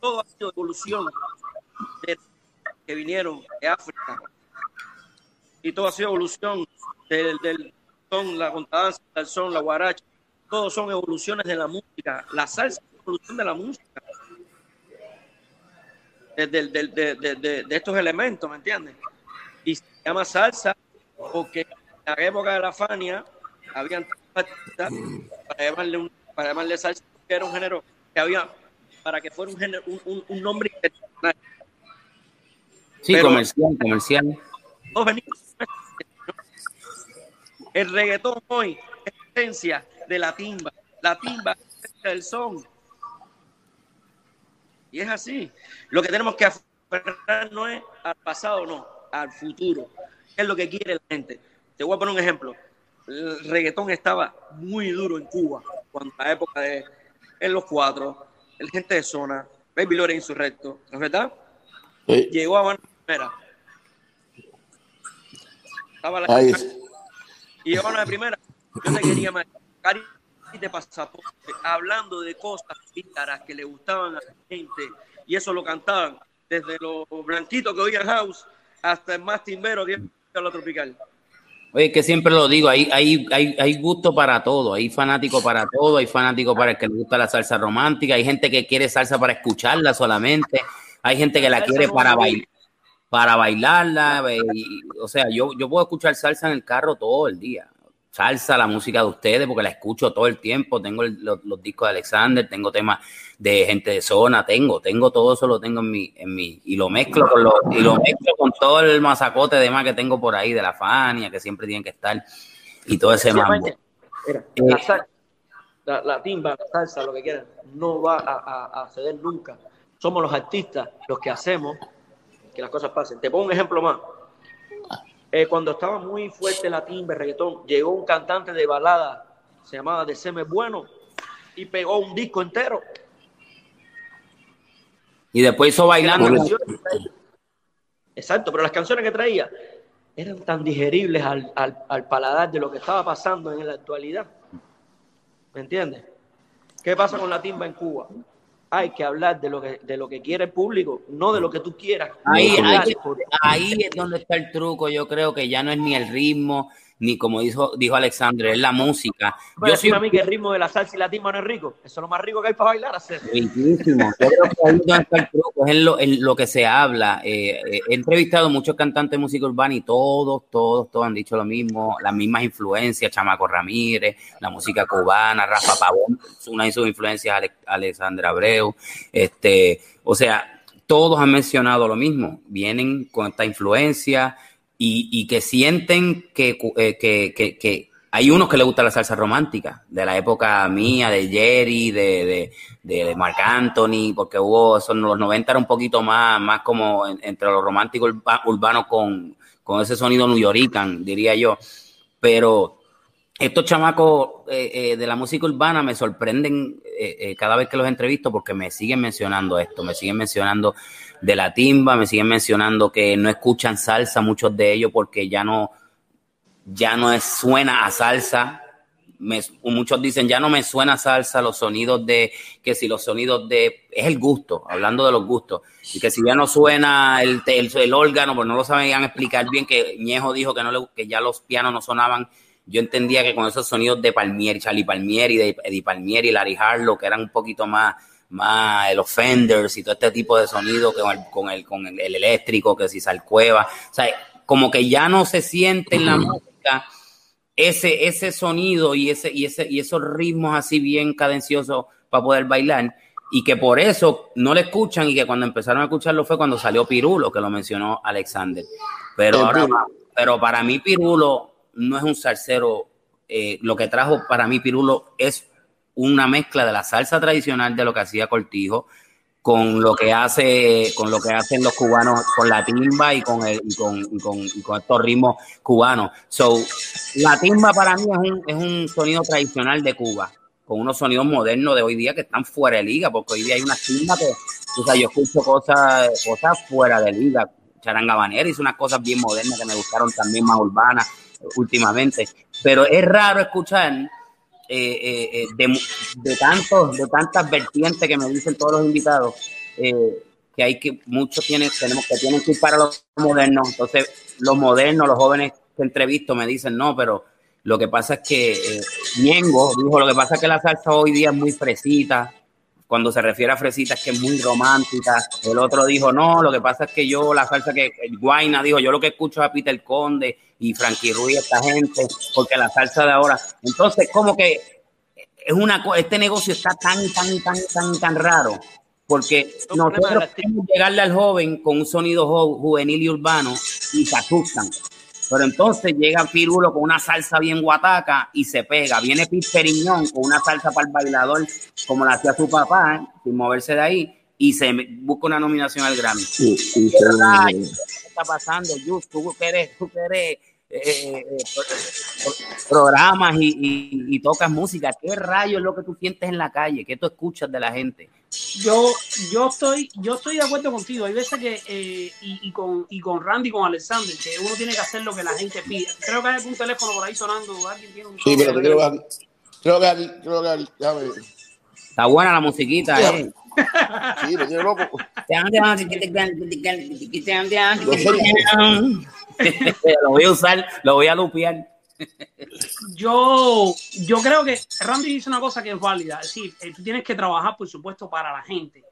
Todo ha sido evolución que vinieron de África. Y todo ha sido evolución del, del son, la contradanza, el son, la guaracha. Todos son evoluciones de la música. La salsa evolución de la música. De, de, de, de, estos elementos, ¿me entiendes? Y se llama salsa porque en la época de la Fania habían para llamarle, un, para llamarle salsa, que era un género que había para que fuera un, género, un, un, un nombre internacional Sí, comercial, comercial. El reggaetón hoy es esencia de la timba. La timba es del son. Y es así. Lo que tenemos que aferrar no es al pasado, no, al futuro. Es lo que quiere la gente. Te voy a poner un ejemplo. El reggaetón estaba muy duro en Cuba, cuando la época de en los cuatro, el gente de zona, Baby Lore Insurrecto, ¿no es verdad? Llegó a primera. Estaba la Y yo la primera, yo te quería marcar de pasaporte, hablando de cosas que le gustaban a la gente, y eso lo cantaban desde los blanquitos que oían house hasta el más timbero que la tropical. Oye, que siempre lo digo, hay, hay, hay, hay gusto para todo, hay fanático para todo, hay fanático para el que le gusta la salsa romántica, hay gente que quiere salsa para escucharla solamente, hay gente que la quiere para bailar para bailarla. o sea, yo, yo puedo escuchar salsa en el carro todo el día. Salsa, la música de ustedes, porque la escucho todo el tiempo. Tengo los, discos de Alexander, tengo temas de gente de zona, tengo, tengo todo eso, lo tengo en mi, en mi, y lo mezclo con y lo mezclo con todo el masacote de más que tengo por ahí de la Fania, que siempre tienen que estar, y todo ese mambo. Eh, la, la, timba, la salsa, lo que quieran, no va a, a ceder nunca. Somos los artistas los que hacemos que las cosas pasen. Te pongo un ejemplo más. Eh, cuando estaba muy fuerte la timba, el reggaetón, llegó un cantante de balada, se llamaba De Seme Bueno, y pegó un disco entero. Y después hizo bailando. Exacto, pero las canciones que traía eran tan digeribles al, al, al paladar de lo que estaba pasando en la actualidad. ¿Me entiendes? ¿Qué pasa con la timba en Cuba? Hay que hablar de lo que, de lo que quiere el público, no de lo que tú quieras. Ahí, ahí es donde está el truco, yo creo que ya no es ni el ritmo, ni como dijo, dijo Alexandre, es la música. yo soy a mí que el ritmo de la salsa y la timba no es rico. Eso es lo más rico que hay para bailar. Hacer. Riquísimo. Yo creo que ahí está el truco, es en lo, en lo que se habla. Eh, eh, he entrevistado muchos cantantes de música urbana y todos, todos, todos han dicho lo mismo, las mismas influencias, Chamaco Ramírez, la música cubana, Rafa Pavón, una de sus influencias, Alexandra Abreu, este, o sea, todos han mencionado lo mismo, vienen con esta influencia, y, que sienten que, eh, que, que, que, hay unos que les gusta la salsa romántica, de la época mía, de Jerry, de, de, de Marc Anthony, porque hubo, son los 90 era un poquito más, más como entre los románticos urbanos con, con ese sonido new yorican, diría yo. Pero estos chamacos eh, eh, de la música urbana me sorprenden eh, cada vez que los entrevisto porque me siguen mencionando esto, me siguen mencionando de la timba, me siguen mencionando que no escuchan salsa muchos de ellos porque ya no, ya no es, suena a salsa. muchos dicen, ya no me suena salsa los sonidos de, que si los sonidos de, es el gusto, hablando de los gustos, y que si ya no suena el, el, órgano, pues no lo sabían explicar bien, que Ñejo dijo que, no le, que ya los pianos no sonaban yo entendía que con esos sonidos de Palmieri, Charlie Palmieri, de Eddie Palmieri, Larry Harlow, que eran un poquito más, más los Fenders y todo este tipo de sonidos con el, con el, con el, eléctrico, que si Salcueva, o sea, como que ya no se siente en la música ese, ese sonido y, ese, y, ese, y esos ritmos así bien cadenciosos para poder bailar. Y que por eso no le escuchan y que cuando empezaron a escucharlo fue cuando salió Pirulo, que lo mencionó Alexander. Pero, ahora, pero para mí Pirulo no es un salsero, eh, lo que trajo para mí Pirulo es una mezcla de la salsa tradicional de lo que hacía Cortijo con lo que hace con lo que hacen los cubanos con la timba y con el con, con, con, estos ritmos cubanos. So, la timba para mí es un, es un sonido tradicional de Cuba, con unos sonidos modernos de hoy día que están fuera de liga, porque hoy día hay una timba que, o sea, yo escucho cosas, cosas fuera de liga. Charanga Banera hizo unas cosas bien modernas que me gustaron también más urbanas últimamente, pero es raro escuchar eh, eh, eh, de, tantos, de tantas vertientes que me dicen todos los invitados, que hay que, muchos tienen, tenemos que tienen que ir para los modernos. Entonces, los modernos, los jóvenes que entrevisto me dicen, no, pero lo que pasa es que eh, dijo, lo que pasa es que la salsa hoy día es muy fresita, cuando se refiere a fresita es que es muy romántica. El otro dijo, no, lo que pasa es que yo, la salsa que, Guaina dijo, yo lo que escucho es a Peter Conde y Frankie Ruiz, esta gente, porque la salsa de ahora. Entonces, como que es una este negocio está tan, tan, tan, tan, tan raro, porque nosotros queremos llegarle al joven con un sonido juvenil y urbano y se asustan. Pero entonces llega Pirulo con una salsa bien guataca y se pega. Viene Periñón con una salsa para el bailador, como la hacía su papá, ¿eh? sin moverse de ahí, y se busca una nominación al Grammy. ¿Qué está pasando? tú que eres, tú eres eh, eh, programas y, tocas música. ¿Qué rayo es lo que tú sientes en la calle? ¿Qué tú escuchas de la gente? Yo, yo estoy, yo estoy de acuerdo contigo. Hay veces que eh, y, con y con Randy, con Alexander, que uno tiene que hacer lo que la gente pide. Creo que hay algún teléfono por ahí sonando. sí, pero creo que creo que creo que Está buena la musiquita, eh. Sí, me tiene loco. <laughs> lo voy a usar, lo voy a lupear. Yo, yo creo que Randy dice una cosa que es válida. Es decir, eh, tú tienes que trabajar, por supuesto, para la gente.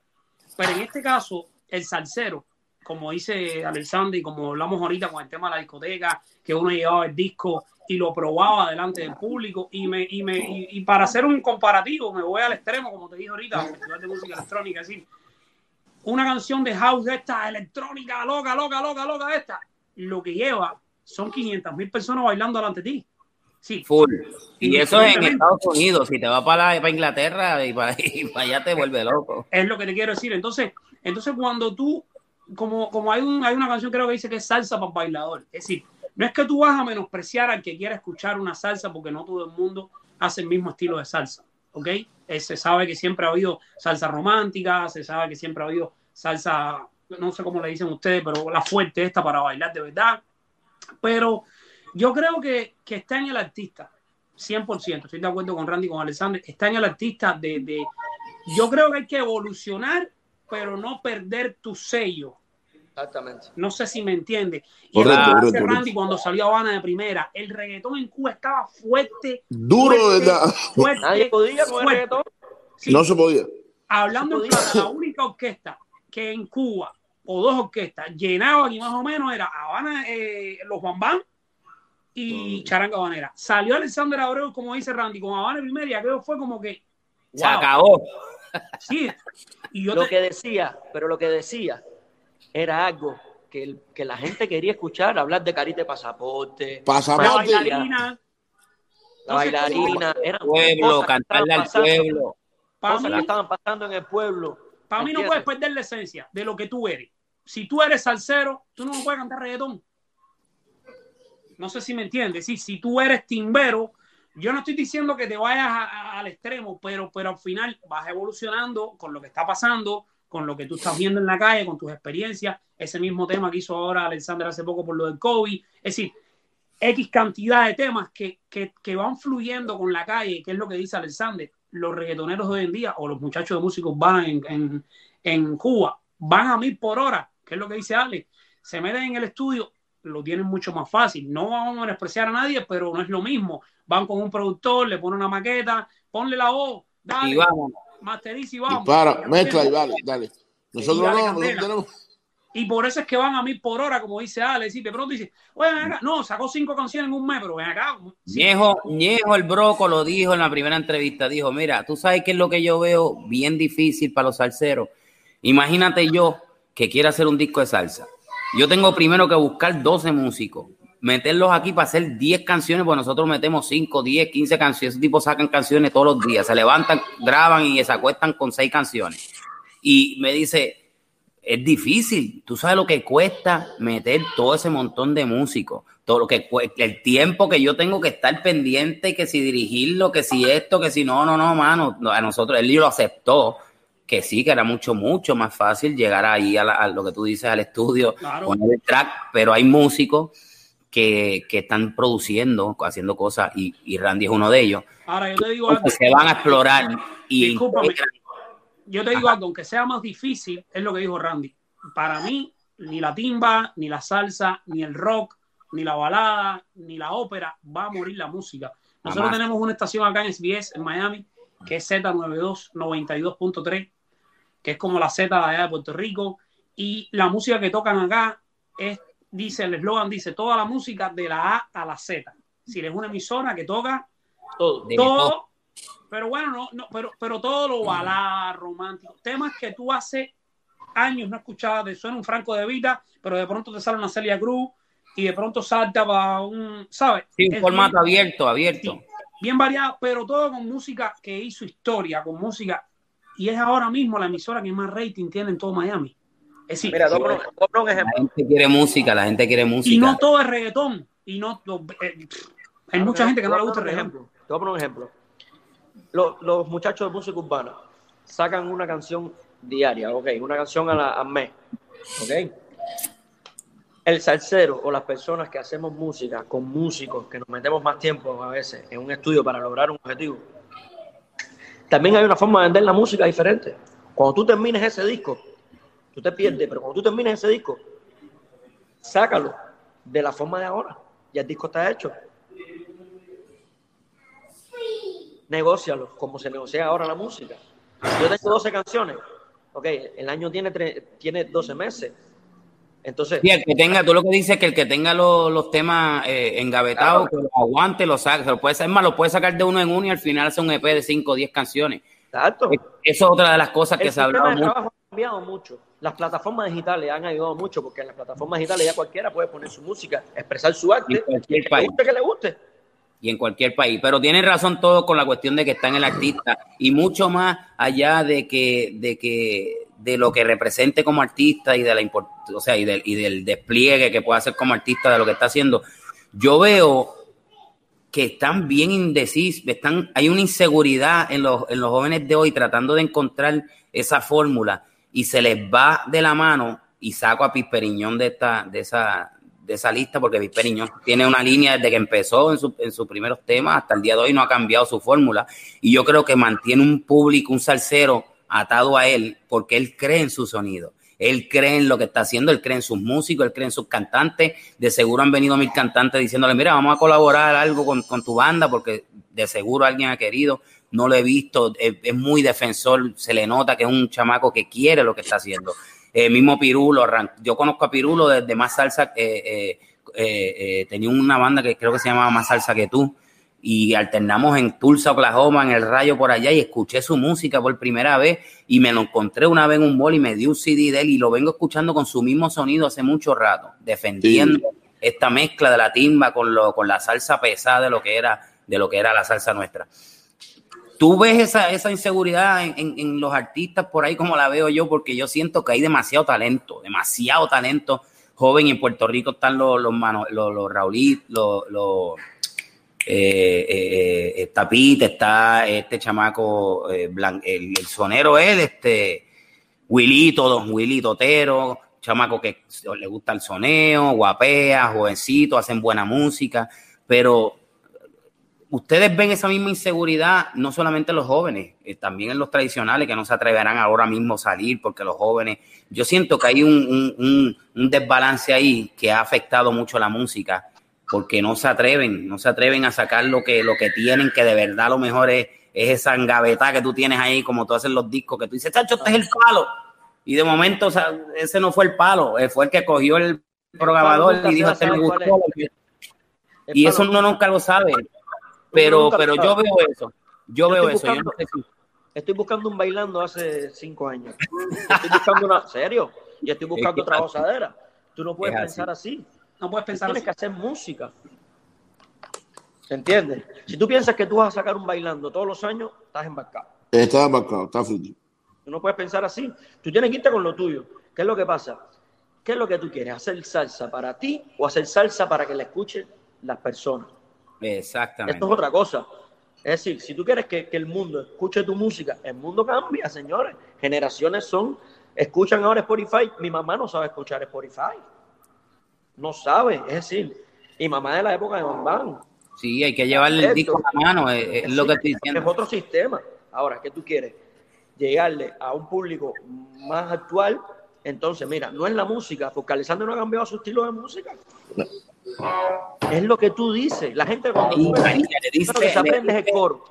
Pero en este caso, el salsero, como dice Alexander y como hablamos ahorita con el tema de la discoteca, que uno llevaba el disco y lo probaba delante del público. Y, me, y, me, y, para hacer un comparativo, me voy al extremo, como te dije ahorita, de música electrónica, decir, una canción de house de esta electrónica, loca, loca, loca, loca, esta, lo que lleva son 500 mil personas bailando delante de ti. Sí. Full. Y eso es en Estados Unidos. Si te vas para, para Inglaterra y para, <laughs> allá te vuelve loco. Es lo que te quiero decir. Entonces, entonces cuando tú, como, como hay, un, hay una canción creo que dice que es salsa para bailador. Es decir, no es que tú vas a menospreciar al que quiera escuchar una salsa porque no todo el mundo hace el mismo estilo de salsa. ¿Ok? Eh, se sabe que siempre ha habido salsa romántica, se sabe que siempre ha habido salsa no sé cómo le dicen ustedes, pero la fuerte esta para bailar de verdad. Pero yo creo que, que está en el artista, 100%, estoy de acuerdo con Randy, con Alexander, está en el artista de, de, yo creo que hay que evolucionar, pero no perder tu sello. Exactamente. No sé si me entiende. Y correcto, Randy cuando salió Habana de primera, el reggaetón en Cuba estaba fuerte. Duro, fuerte, ¿verdad? Fuerte, Nadie podía con el reggaetón. Sí. No se podía. Hablando de la única orquesta que en Cuba, o dos orquestas, llenaban y más o menos era Habana, eh, los Bambán y Charanga Banera. Salió Alexander Abreu, como dice Randy, con Habana primera y aquello fue como que. Se acabó. Sí. Y yo lo que decía, pero lo que decía era algo que, que la gente quería escuchar hablar de carita de pasaporte. Pasaporte. La bailarina. La bailarina. Eran Pueblo, cantarle al pueblo. Para Cosas mí, que estaban pasando en el pueblo. para mí no puedes perder la esencia de lo que tú eres. Si tú eres salsero, tú no puedes cantar reggaetón. No sé si me entiendes. Sí, si tú eres timbero, yo no estoy diciendo que te vayas al extremo, pero, pero al final vas evolucionando con lo que está pasando, con lo que tú estás viendo en la calle, con tus experiencias. Ese mismo tema que hizo ahora Alexander hace poco por lo del COVID. Es decir, X cantidad de temas que, que, que van fluyendo con la calle, que es lo que dice Alexander. Los reggaetoneros de hoy en día o los muchachos de músicos van en, en, en Cuba, van a mil por hora, que es lo que dice Alex. Se meten en el estudio, lo tienen mucho más fácil. No vamos a menospreciar a nadie, pero no es lo mismo. Van con un productor, le ponen una maqueta, ponle la voz, dale, Y vamos. masteriza y vamos. Dispara, Ya mezcla y mismo. dale, dale. Nosotros dale no, nosotros tenemos. Y por eso es que van a mil por hora, como dice Alex, y de pronto dice, oye, ven acá, no, sacó cinco canciones en un mes, pero ven acá. Ñejo, Ñejo el Broco lo dijo en la primera entrevista, dijo, mira, tú sabes qué es lo que yo veo bien difícil para los salseros. Imagínate yo que quiera hacer un disco de salsa. Yo tengo primero que buscar 12 músicos, meterlos aquí para hacer 10 canciones, pues nosotros metemos 5, 10, 15 canciones. Ese tipo sacan canciones todos los días, se levantan, graban y se acuestan con 6 canciones. Y me dice, es difícil. Tú sabes lo que cuesta meter todo ese montón de músicos, todo lo que el tiempo que yo tengo que estar pendiente, que si dirigirlo, que si esto, que si no, no, no, mano. No, A nosotros, él lo aceptó, que sí, que era mucho, mucho más fácil llegar ahí a, la- a lo que tú dices, al estudio, Claro. poner el track, pero hay músicos que, que están produciendo, haciendo cosas, y, y Randy es uno de ellos. Ahora yo te digo algo. Se van a explorar y Yo te digo algo, aunque sea más difícil, es lo que dijo Randy. Para mí, ni la timba, ni la salsa, ni el rock, ni la balada, ni la ópera, va a morir la música. Nosotros tenemos una estación acá en SBS, en Miami, que es Z92, 92.3, que es como la Z de allá de Puerto Rico. Y la música que tocan acá es, dice, el eslogan dice, toda la música de la A a la Z. Si es una emisora que toca Todo. pero bueno, no, no, pero, pero todo lo balada, romántico, temas que tú hace años no escuchabas, te suena un Franco de Vita, pero de pronto te sale una Celia Cruz y de pronto salta para un, ¿sabes? Sí, un Es formato bien- abierto, abierto. Sí, bien variado, pero todo con música que hizo historia, con música, y es ahora mismo la emisora que más rating tiene en todo Miami. Es decir, Mira, un La ejemplo. gente quiere música, la gente quiere música. y no todo es reggaetón, y no, eh, hay mucha gente que no le gusta el reggaetón. ejemplo. Te voy a poner un ejemplo. Los, los muchachos de música urbana sacan una canción diaria, ok, una canción a la- al mes, ok. El salsero o las personas que hacemos música con músicos, que nos metemos más tiempo a veces en un estudio para lograr un objetivo, también hay una forma de vender la música diferente. Cuando tú termines ese disco, tú te pierdes, pero cuando tú termines ese disco, sácalo de la forma de ahora. Ya el disco está hecho. Negócialo, como se negocia ahora la música. Yo tengo 12 canciones. Ok, el año tiene, tiene 12 meses. Entonces, Sí, el que tenga, tú lo que dices es que el que tenga los, los temas eh, engavetados, que los aguante, los saque, se lo puede, es más, lo puede sacar de uno en uno y al final hace un EP de 5 o 10 canciones. exacto. Eso es otra de las cosas que El se ha hablado mucho. trabajo ha cambiado mucho. Las plataformas digitales han ayudado mucho porque en las plataformas digitales ya cualquiera puede poner su música, expresar su arte, En cualquier que le país. guste, que le guste. y en cualquier país. Pero tienen razón todos con la cuestión de que está en el artista y mucho más allá de que, de que de lo que represente como artista y de la o sea, y del, y del despliegue que puede hacer como artista de lo que está haciendo. Yo veo que están bien indecisos, están, hay una inseguridad en los, en los jóvenes de hoy tratando de encontrar esa fórmula y se les va de la mano y saco a Pisperiñón de esta, de esa, de esa lista porque Pisperiñón tiene una línea desde que empezó en, en sus primeros temas hasta el día de hoy no ha cambiado su fórmula y yo creo que mantiene un público, un salsero atado a él porque él cree en su sonido. Él cree en lo que está haciendo, él cree en sus músicos, él cree en sus cantantes. De seguro han venido mil cantantes diciéndole, mira, vamos a colaborar algo con, tu banda porque de seguro alguien ha querido. No lo he visto, es, muy defensor, se le nota que es un chamaco que quiere lo que está haciendo. Eh, mismo Pirulo, yo conozco a Pirulo desde Más Salsa, eh, eh, eh, eh, tenía una banda que creo que se llamaba Más Salsa que tú, y alternamos en Tulsa, Oklahoma, en el rayo por allá y escuché su música por primera vez y me lo encontré una vez en un mall y me dio un CD de él y lo vengo escuchando con su mismo sonido hace mucho rato, defendiendo esta mezcla de la timba con, lo, con la salsa pesada de lo que era, de lo que era la salsa nuestra. ¿Tú ves esa, esa inseguridad en, en, los artistas por ahí como la veo yo? Porque yo siento que hay demasiado talento, demasiado talento joven y en Puerto Rico están los, los, los, los, los los eh, eh, eh, Tapita, está este chamaco, eh, el, sonero él, este Wilito, don Willy Totero, chamaco que le gusta el soneo, guapea, jovencito, hacen buena música, pero ustedes ven esa misma inseguridad, no solamente en los jóvenes, también en los tradicionales que no se atreverán ahora mismo a salir porque los jóvenes, yo siento que hay un, un desbalance ahí que ha afectado mucho la música porque no se atreven, no se atreven a sacar lo que, lo que tienen, que de verdad lo mejor es, esa engaveta que tú tienes ahí, como tú haces los discos, que tú dices, chacho, este es el palo. Y de momento, o sea, ese no fue el palo, eh, fue el que cogió el programador y dijo, este me gustó. Y eso uno nunca lo sabe. Pero, pero yo veo eso. Yo, veo eso. yo no sé si... Estoy buscando un bailando hace cinco años. Estoy buscando una. ¿Serio? Y estoy <laughs> buscando otra gozadera. Tú no puedes pensar así. No puedes pensar Tienes que hacer música. ¿Entiendes? Si tú piensas que tú vas a sacar un bailando todos los años, estás embarcado. Estás embarcado, estás frito. Tú no puedes pensar así. Tú tienes que irte con lo tuyo. ¿Qué es lo que pasa? ¿Qué es lo que tú quieres? ¿Hacer salsa para ti o hacer salsa para que la escuchen las personas? Exactamente. Esto es otra cosa. Es decir, si tú quieres que, que, el mundo escuche tu música, el mundo cambia, señores. Generaciones son, escuchan ahora Spotify. Mi mamá no sabe escuchar Spotify no sabe, es decir, y mamá de la época de Bambán. Sí, hay que llevarle el disco a la mano, es, lo que estoy diciendo. Es otro sistema. Ahora, ¿qué tú quieres? Llegarle a un público más actual. Entonces, mira, no es la música, porque Alessandro no ha cambiado su estilo de música. Es lo que tú dices. La gente cuando tú le dice, que se aprende el coro.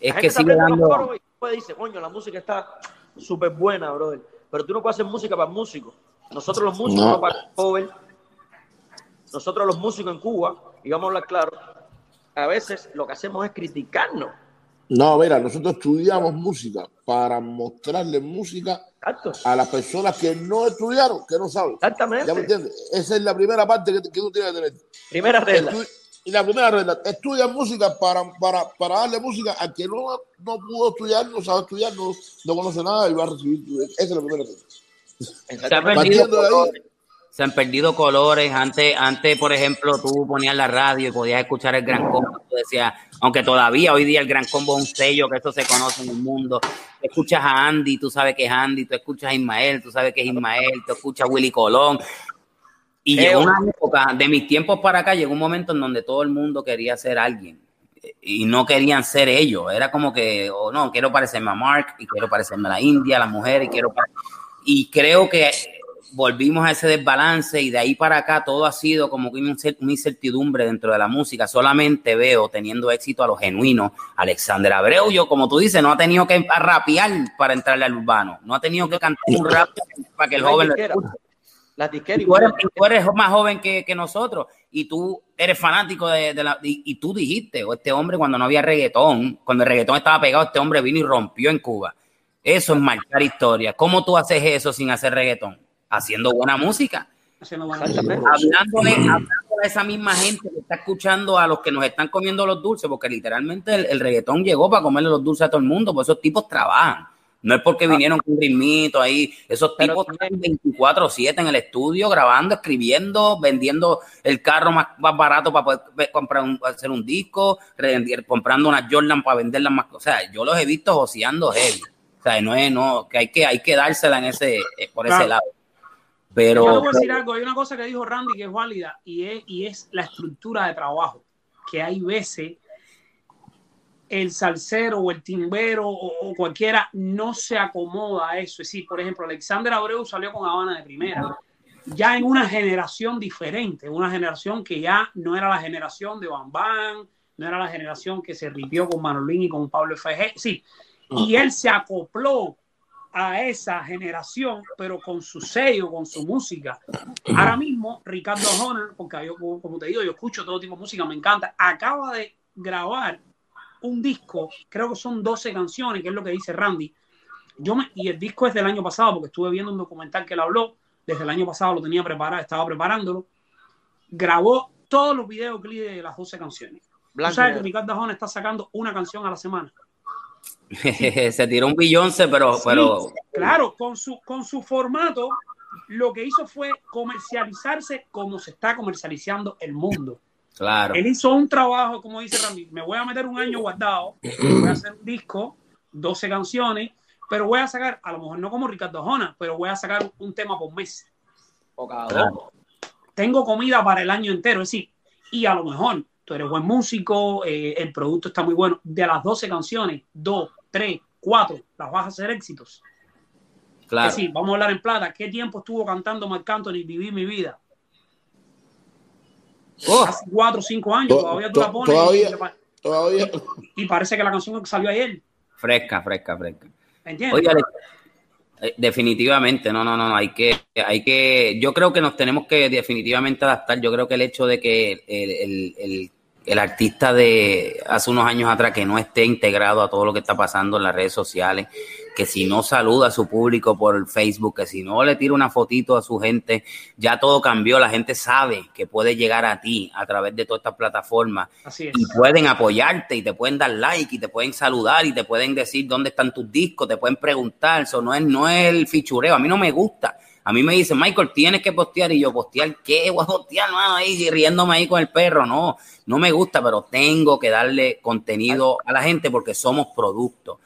Es que sigue dando... Y dice, coño, la música está súper buena, brother. Pero tú no puedes hacer música para músicos. Nosotros los músicos no, para cover, nosotros los músicos en Cuba, y vamos a hablar claro, a veces lo que hacemos es criticarnos. No, mira, nosotros estudiamos música para mostrarle música a las personas que no estudiaron, que no saben. Exactamente. ¿Ya me entiendes? Esa es la primera parte que, que tú tienes que tener. Primera regla. y la primera regla, estudia música para, para, para darle música a quien no, no pudo estudiar, no sabe estudiar, no, no conoce nada y va a recibir. Esa es la primera regla. Partiendo de ahí, se han perdido colores. Antes, antes, por ejemplo, tú ponías la radio y podías escuchar el Gran Combo. Tú decías, aunque todavía hoy día el Gran Combo es un sello, que esto se conoce en el mundo. escuchas a Andy, tú sabes que es Andy. Tú escuchas a Ismael, tú sabes que es Ismael. Tú escuchas a Willy Colón. Y llegó una época, de mis tiempos para acá, llegó un momento en donde todo el mundo quería ser alguien y no querían ser ellos. Era como que, oh, no, quiero parecerme a Mark y quiero parecerme a la India, a la mujer y quiero. Y creo que volvimos a ese desbalance y de ahí para acá todo ha sido como una incertidumbre dentro de la música. Solamente veo teniendo éxito a los genuinos. Alexander Abreu, yo como tú dices, no ha tenido que rapear para entrarle al urbano. No ha tenido que cantar un rap para que el joven lo escuche. La disquera, tú, eres, tú eres más joven que, que, nosotros y tú eres fanático de, de la... Y, y, tú dijiste, o este hombre cuando no había reggaetón, cuando el reggaetón estaba pegado, este hombre vino y rompió en Cuba. Eso es marcar historia. ¿Cómo tú haces eso sin hacer reggaetón? Haciendo buena música. Hablándole, a esa misma gente que está escuchando a los que nos están comiendo los dulces, porque literalmente el, reggaetón llegó para comerle los dulces a todo el mundo, pues esos tipos trabajan. No es porque vinieron con un ritmito ahí. Esos tipos están 24-7 en el estudio, grabando, escribiendo, vendiendo el carro más, más barato para poder comprar hacer un disco, comprando una Jordan para venderlas más. O sea, yo los he visto joseando heavy. O sea, no es, no, que hay que, hay que dársela en ese, eh, por ese lado. Pero, Yo decir algo, hay una cosa que dijo Randy que es válida y es, y es la estructura de trabajo, que hay veces el salsero o el timbero o, o, cualquiera no se acomoda a eso. Es decir, por ejemplo, Alexander Abreu salió con Habana de primera, ya en una generación diferente, una generación que ya no era la generación de Bam Bam, no era la generación que se ripió con Manolín y con Pablo FG, sí, y él se acopló a esa generación, pero con su sello, con su música. Ahora mismo, Ricardo Honor, porque yo, como te digo, yo escucho todo tipo de música, me encanta, acaba de grabar un disco, creo que son 12 canciones, que es lo que dice Randy. Yo me, y el disco es del año pasado, porque estuve viendo un documental que él habló, desde el año pasado lo tenía preparado, estaba preparándolo. Grabó todos los videoclips de las 12 canciones. Blanco, ¿Tú sabes que Ricardo Arjona está sacando una canción a la semana? <laughs> Se tiró un billonce, pero, pero. Claro, con su, con su formato, lo que hizo fue comercializarse como se está comercializando el mundo. Claro. Él hizo un trabajo, como dice Randy, me voy a meter un año guardado, voy a hacer un disco, 12 canciones, pero voy a sacar, a lo mejor no como Ricardo Arjona, pero voy a sacar un tema por mes. O cada dos. Tengo comida para el año entero, es decir, y a lo mejor tú eres buen músico, eh, el producto está muy bueno. De las 12 canciones, 2, 3, 4, las vas a hacer éxitos. Claro. Es decir, vamos a hablar en plata. ¿Qué tiempo estuvo cantando Marc Anthony Vivir mi vida? Oh. Hace 4 o 5 años, todavía tú la pones. Todavía, y, todavía. y parece que la canción salió ayer. Fresca, fresca, fresca. ¿Entiendes? Oye, definitivamente, no, no, no, hay que, hay que, yo creo que nos tenemos que definitivamente adaptar. Yo creo que el hecho de que el, el, el, el artista de hace unos años atrás que no esté integrado a todo lo que está pasando en las redes sociales, que si no saluda a su público por Facebook, que si no le tira una fotito a su gente, ya todo cambió, la gente sabe que puede llegar a ti a través de todas estas plataformas Así es. y pueden apoyarte y te pueden dar like y te pueden saludar y te pueden decir dónde están tus discos, te pueden preguntar, eso no es, no es el fichureo, a mí no me gusta. A mí me dicen, Michael, tienes que postear. Y yo, ¿postear qué? <laughs> Voy a postear, mano, ahí riéndome ahí con el perro. No, no me gusta, pero tengo que darle contenido a la gente porque somos productos.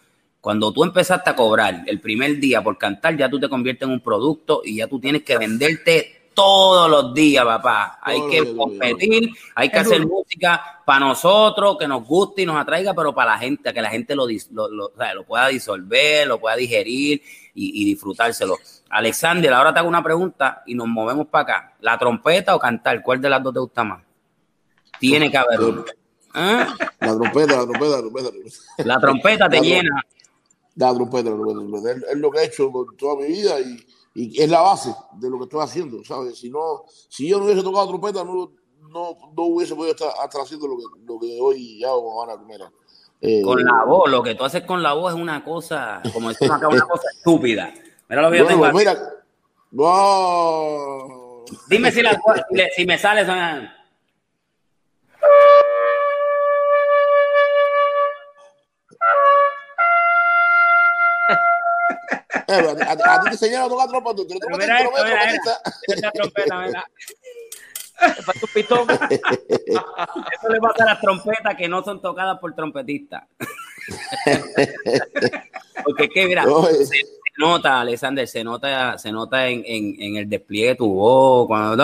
Cuando tú empezaste a cobrar el primer día por cantar, ya tú te conviertes en un producto y ya tú tienes que venderte todos los días, papá. Hay que competir, hay que Es hacer duro. música para nosotros, que nos guste y nos atraiga, pero para la gente, que la gente lo, lo, lo- o sea, lo pueda disolver, lo pueda digerir y, y disfrutárselo. Alexander, ahora te hago una pregunta y nos movemos para acá. ¿La trompeta o cantar? ¿Cuál de las dos te gusta más? Tiene que haber. ¿Ah? La trompeta, la trompeta, la trompeta. la trompeta. Te La llena. Trompeta, la trompeta. Es, es lo que he hecho por toda mi vida y, y es la base de lo que estoy haciendo, ¿sabes? Si no, si yo no hubiese tocado trompeta, no, no, no hubiese podido estar, estar haciendo lo que, lo que hoy hago con Ana Primera. Eh, Con la voz, lo que tú haces con la voz es una cosa, como decimos acá, una cosa <laughs> estúpida. Mira lo que yo tengo. mira, wow. Dime si, la, si, me sale. suena- a, a- a ti te enseñaron a tocar trompa, tú, eres Pero trompetista, mira mira trompetista. Esta trompeta, mira. Te falta un pistón. <laughs> Eso le pasa a las trompetas que no son tocadas por trompetistas. <laughs> Porque es que, mira, Oye. se, se nota, Alexander, se nota, se nota en, en, en el despliegue de tu voz. Cuando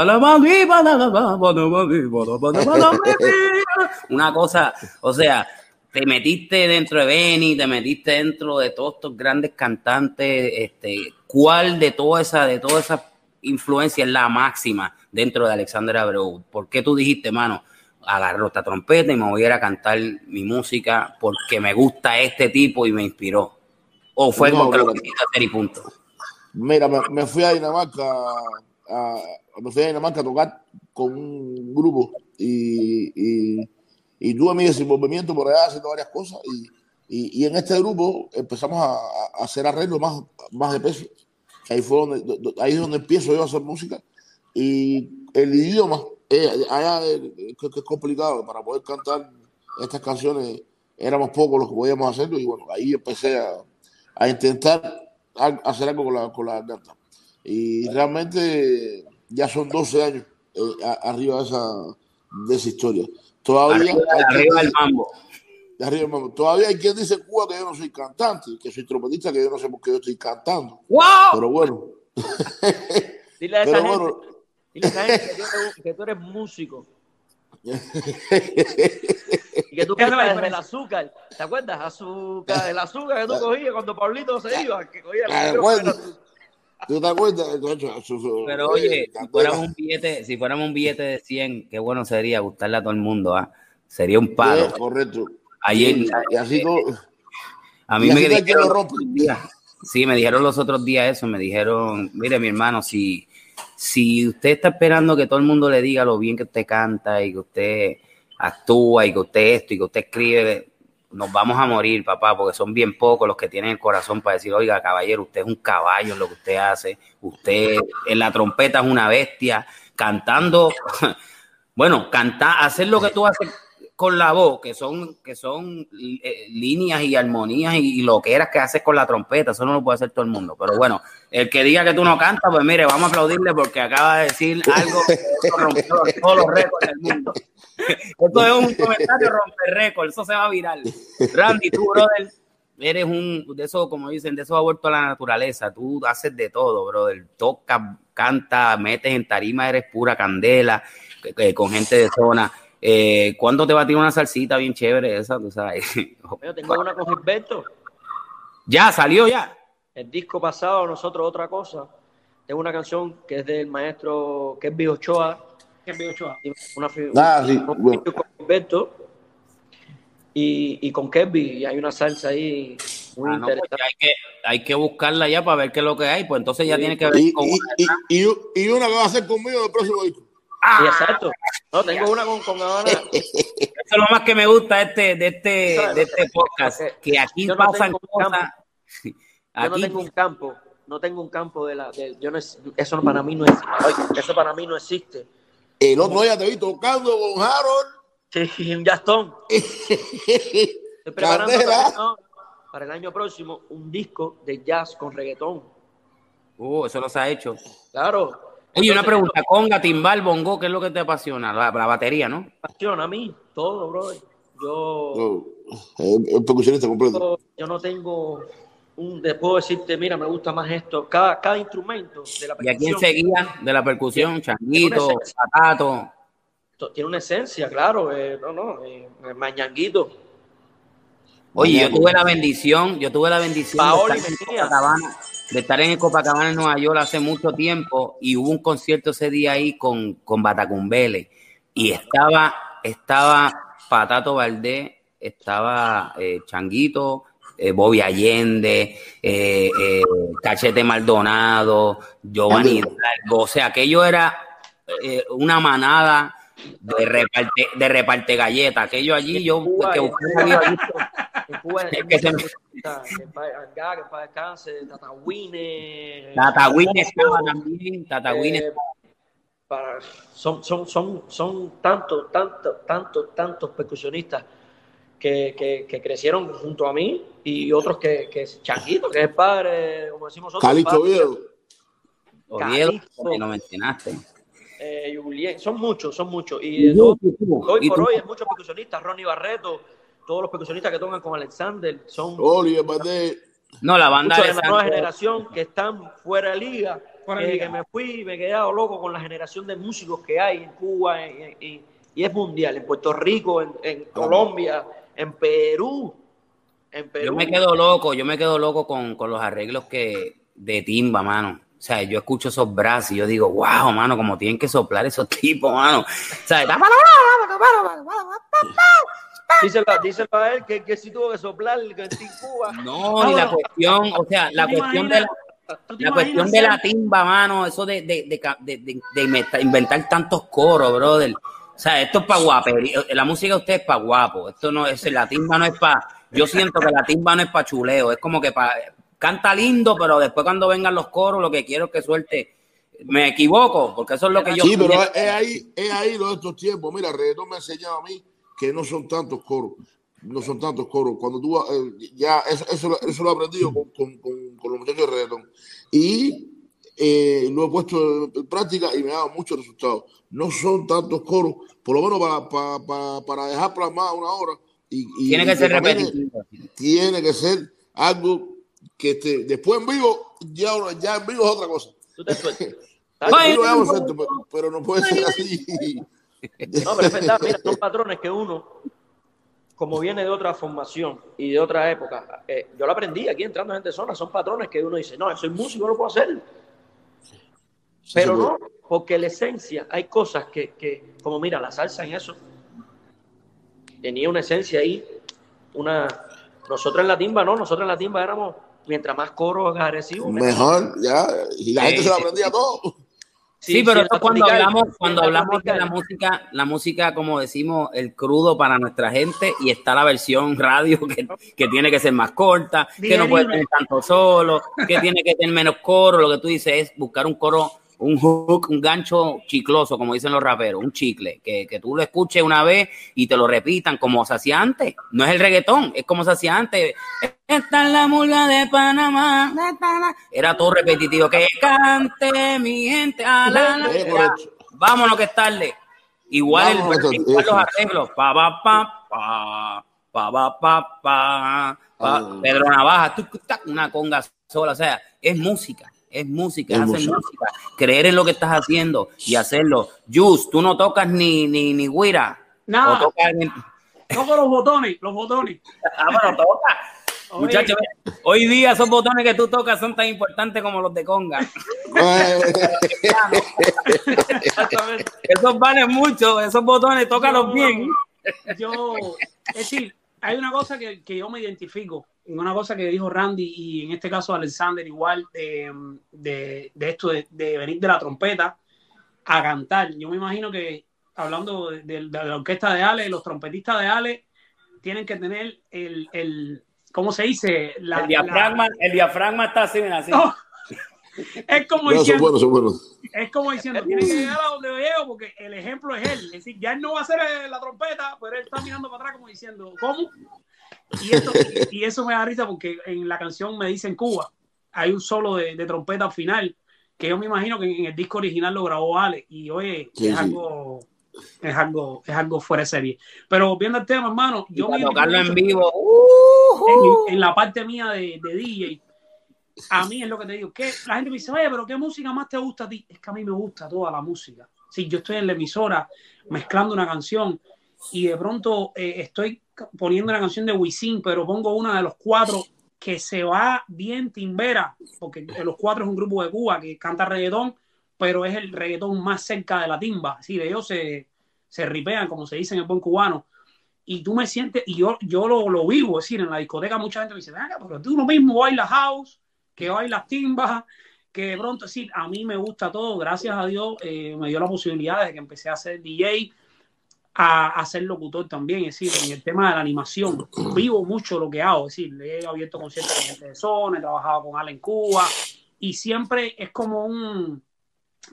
una cosa, o sea, te metiste dentro de Benny, te metiste dentro de todos estos grandes cantantes, este, ¿cuál de toda esa, de toda esa influencia es la máxima dentro de Alexander Abreu? ¿Por qué tú dijiste, mano, agarro esta trompeta y me voy a ir a cantar mi música porque me gusta este tipo y me inspiró? ¿O fue No, porque lo no. quisiste hacer y punto? Mira, me, me fui a Dinamarca, a, me fui a Dinamarca a tocar con un grupo y, y, y tuve mi desenvolvimiento por allá haciendo varias cosas y, y, y en este grupo empezamos a, a hacer arreglos más, más de peso. Ahí fue donde, do- do- ahí es donde empiezo yo a hacer música y el idioma eh, allá es, que- es complicado para poder cantar estas canciones éramos pocos los que podíamos hacerlo y bueno ahí empecé a, a intentar al- hacer algo con la, con la garganta. Y realmente ya son 12 años eh, a- arriba de esa, de esa historia. Todavía Arriba, hay, quien arriba el dice, mambo. de arriba el mambo. todavía hay quien dice en Cuba que yo no soy cantante, que soy trompetista, que yo no sé por qué yo estoy cantando. ¡Wow! Pero bueno, <laughs> Dile a esa pero gente, bueno, dile a esa gente que, tú eres- que tú eres músico <laughs> y que tú cantas desde el azúcar. ¿Te acuerdas? Azúcar, el azúcar que tú cogías cuando Pablito se iba, que cogía ¿te el micrófono. ¿Tú te acuerdas? Pero eh, oye, ¿te si fuéramos un billete, si fuéramos un billete de 100, qué bueno sería gustarle a todo el mundo, ¿ah? Sería un palo. Eh, correcto. Ayer, Sí, y así todo. a mí y me así dijeron lo los rompe. otros días, sí, me dijeron los otros días eso, me dijeron, mire mi hermano, si, si usted está esperando que todo el mundo le diga lo bien que usted canta y que usted actúa y que usted esto y que usted escribe, nos vamos a morir, papá, porque son bien pocos los que tienen el corazón para decir, oiga, caballero, usted es un caballo en lo que usted hace, usted en la trompeta es una bestia, cantando, <laughs> bueno, cantar, hacer lo que tú haces con la voz, que son, que son eh, líneas y armonías y, lo que eras que haces con la trompeta, eso no lo puede hacer todo el mundo. Pero bueno, el que diga que tú no cantas, pues mire, vamos a aplaudirle porque acaba de decir algo que rompió todos los récords del mundo. <laughs> Esto es un comentario romper récord, eso se va a viral. Randy, tú, brother, eres un, de eso, como dicen, de eso ha vuelto a la naturaleza. Tú haces de todo, brother. Tocas, canta, metes en tarima, eres pura candela, con gente de zona. Eh, ¿Cuándo te va a tirar una salsita bien chévere esa? Tú sabes. <laughs> Yo tengo una con Gilberto. Ya, salió ya. El disco pasado, nosotros otra cosa. Tengo una canción que es del maestro Kevin Ochoa. Kevin Ochoa. Una, ah, sí. con Gilberto y, y con Kevin. Y hay una salsa ahí muy ah, pues interesante. hay, que, hay que buscarla ya para ver qué es lo que hay. Pues entonces ya tiene que ver y, con y, una. Y, y, una que va a hacer conmigo el próximo disco. Ah, exacto. No, tengo una con, con Habana. <laughs> Eso es lo más que me gusta de este, de este, de este podcast, que aquí no pasan cosas. Aquí... Yo no <laughs> tengo un campo, no tengo un campo de la, de, yo no, eso para mí no existe. Eso para mí no existe. El otro día te vi tocando con Harold. Sí, un Gastón. <laughs> Estoy preparando para, para, el año próximo un disco de jazz con reggaetón. Uh, eso no se ha hecho. Claro, Oye, una pregunta, conga, timbal, bongo, ¿qué es lo que te apasiona? La, batería, ¿no? Me apasiona a mí, todo, bro. Yo... No, el percusionista completo. Yo, no tengo un... Puedo decirte, mira, me gusta más esto. Cada, cada instrumento de la percusión... ¿Y a quién seguía de la percusión? Changuito, Patato... Tiene una esencia, claro. Eh, no, no, eh, mañanguito. Oye, yo tuve la bendición, yo tuve la bendición Paoli de estar, de estar en el Copacabana en Nueva York hace mucho tiempo y hubo un concierto ese día ahí con, con Batacumbele. Y estaba, estaba Patato Valdés, estaba eh, Changuito, eh, Bobby Allende, eh, eh, Cachete Maldonado, Giovanni Hidalgo, o sea, aquello era una manada de reparte, de reparte galleta. Aquello allí, yo que busqué allí, es que se me... que para descanse, Tatawine. Tatawine estaba también, Tatawine eh, para, son, son, son, son tantos, tantos, tantos, tantos percusionistas que, que, que, crecieron junto a mí y otros que, que Changuito, que es padre, como decimos nosotros. Calixto Oviedo. Oviedo, que lo mencionaste. Eh, Julien, son muchos, son muchos. Y, y todo, hoy por hoy hay muchos percusionistas, Ronnie Barreto, todos los percusionistas que tocan con Alexander son Oliver No, la banda de la nueva generación que están fuera de liga. Eh, que me fui y me he quedado loco con la generación de músicos que hay en Cuba y, y es mundial, en Puerto Rico, en, en Colombia, en Perú, en Perú. Yo me quedo loco, yo me quedo loco con, con los arreglos que de timba, mano. O sea, yo escucho esos brazos y yo digo, wow, mano, como tienen que soplar esos tipos, mano. O sea, Díselo, díselo a él que, que sí tuvo que soplar el Cuba. No, ni la cuestión, o sea, la cuestión de la, la cuestión de la timba, mano, eso de, de, de, de, inventar tantos coros, brother. O sea, esto es para guapería. La música de usted es para guapo. Esto no es, la timba no es para. Yo siento que la timba no es para chuleo, es como que para canta lindo, pero después cuando vengan los coros, lo que quiero es que suelte. Me equivoco, porque eso es lo que yo. Sí, pero es ahí, es ahí lo de estos tiempos. Mira, Reggaetón me ha enseñado a mí que no son tantos coros. No son tantos coros. Cuando tú eh, ya eso, eso, eso, lo he aprendido con, con, con, con los muchachos de reggaetón. Y eh, lo he puesto en práctica y me ha dado muchos resultados. No son tantos coros, por lo menos para, para, para, para dejar plasmada una hora. Y, y tiene que ser repetitivo. Tiene que ser algo que este, después en vivo, ya, ya en vivo es otra cosa. Tú te <laughs> pero, pero, no puede ser así. No, pero es verdad, mira, son patrones que uno, como viene de otra formación y de otra época, eh, yo lo aprendí aquí entrando en gente zona, son patrones que uno dice, no, soy músico, no lo puedo hacer. pero no, porque la esencia, hay cosas que, que, como mira, la salsa en eso, tenía una esencia ahí, una... Nosotros en la timba, no, nosotros en la timba éramos mientras más coro agresivo. Mejor, ya. Y la gente se lo aprendía todo. Sí, pero cuando hablamos, cuando hablamos de la música, la música, como decimos, el crudo para nuestra gente, y está la versión <laughs> radio que, que tiene que ser más corta, que no puede tener tanto solo, que tiene que tener menos coro. Lo que tú dices es buscar un coro un hook, un gancho chicloso, como dicen los raperos, un chicle, que, que, tú lo escuches una vez y te lo repitan como se hacía antes. No es el reggaetón, es como se hacía antes. Esta es la murga de Panamá. Era todo repetitivo. Que cante mi gente. A la, Vámonos que es tarde. Igual, el, igual los arreglos. Pa, pa, pa, pa, pa, pa, pa, pa, Pedro Navaja, una conga sola. O sea, es música es música, es hacer música. Creer en lo que estás haciendo y hacerlo. Jus, tú no tocas ni, ni, ni guira. Nada. Tocas Toco los botones, los botones. <laughs> ah, bueno, toca. Muchachos, hoy día esos botones que tú tocas son tan importantes como los de conga. <laughs> <laughs> esos valen mucho, esos botones, tócalos bien. Yo, es decir, hay una cosa que, que yo me identifico una cosa que dijo Randy y en este caso Alexander igual de, esto de, venir de la trompeta a cantar. Yo me imagino que hablando de, la orquesta de Ale, los trompetistas de Ale tienen que tener el, el ¿cómo se dice? el, diafragma, el diafragma está así, así. Es como diciendo, es como diciendo, tiene que llegar a donde llego porque el ejemplo es él. Es decir, ya él no va a hacer la trompeta, pero él está mirando para atrás como diciendo, ¿cómo? Y, eso me da risa porque en la canción me dicen Cuba, hay un solo de, trompeta al final, que yo me imagino que en el disco original lo grabó Ale, y oye, es algo es algo, es algo fuera de serie. Pero viendo el tema, hermano, yo me tocarlo en vivo en, la parte mía de, de, DJ. A mí es lo que te digo, que la gente me dice, oye, pero ¿qué música más te gusta a ti? Es que a mí me gusta toda la música. Si yo estoy en la emisora mezclando una canción y de pronto eh, estoy poniendo la canción de Wisin, pero pongo una de los cuatro que se va bien timbera, porque los cuatro es un grupo de Cuba que canta reggaetón, pero es el reggaetón más cerca de la timba. Así de ellos se, se ripean, como se dice en el buen cubano. Y tú me sientes, y yo, yo lo, lo vivo, es decir, en la discoteca mucha gente me dice, venga, pero tú lo mismo bailas house, que bailas timba, que de pronto, sí, a mí me gusta todo, gracias a Dios eh, me dio la posibilidad de que empecé a ser DJ, a, ser locutor también, es decir, en el tema de la animación. <clears throat> Vivo mucho lo que hago, es decir, he abierto conciertos de gente de zona, he trabajado con Alan Cuba y siempre es como un,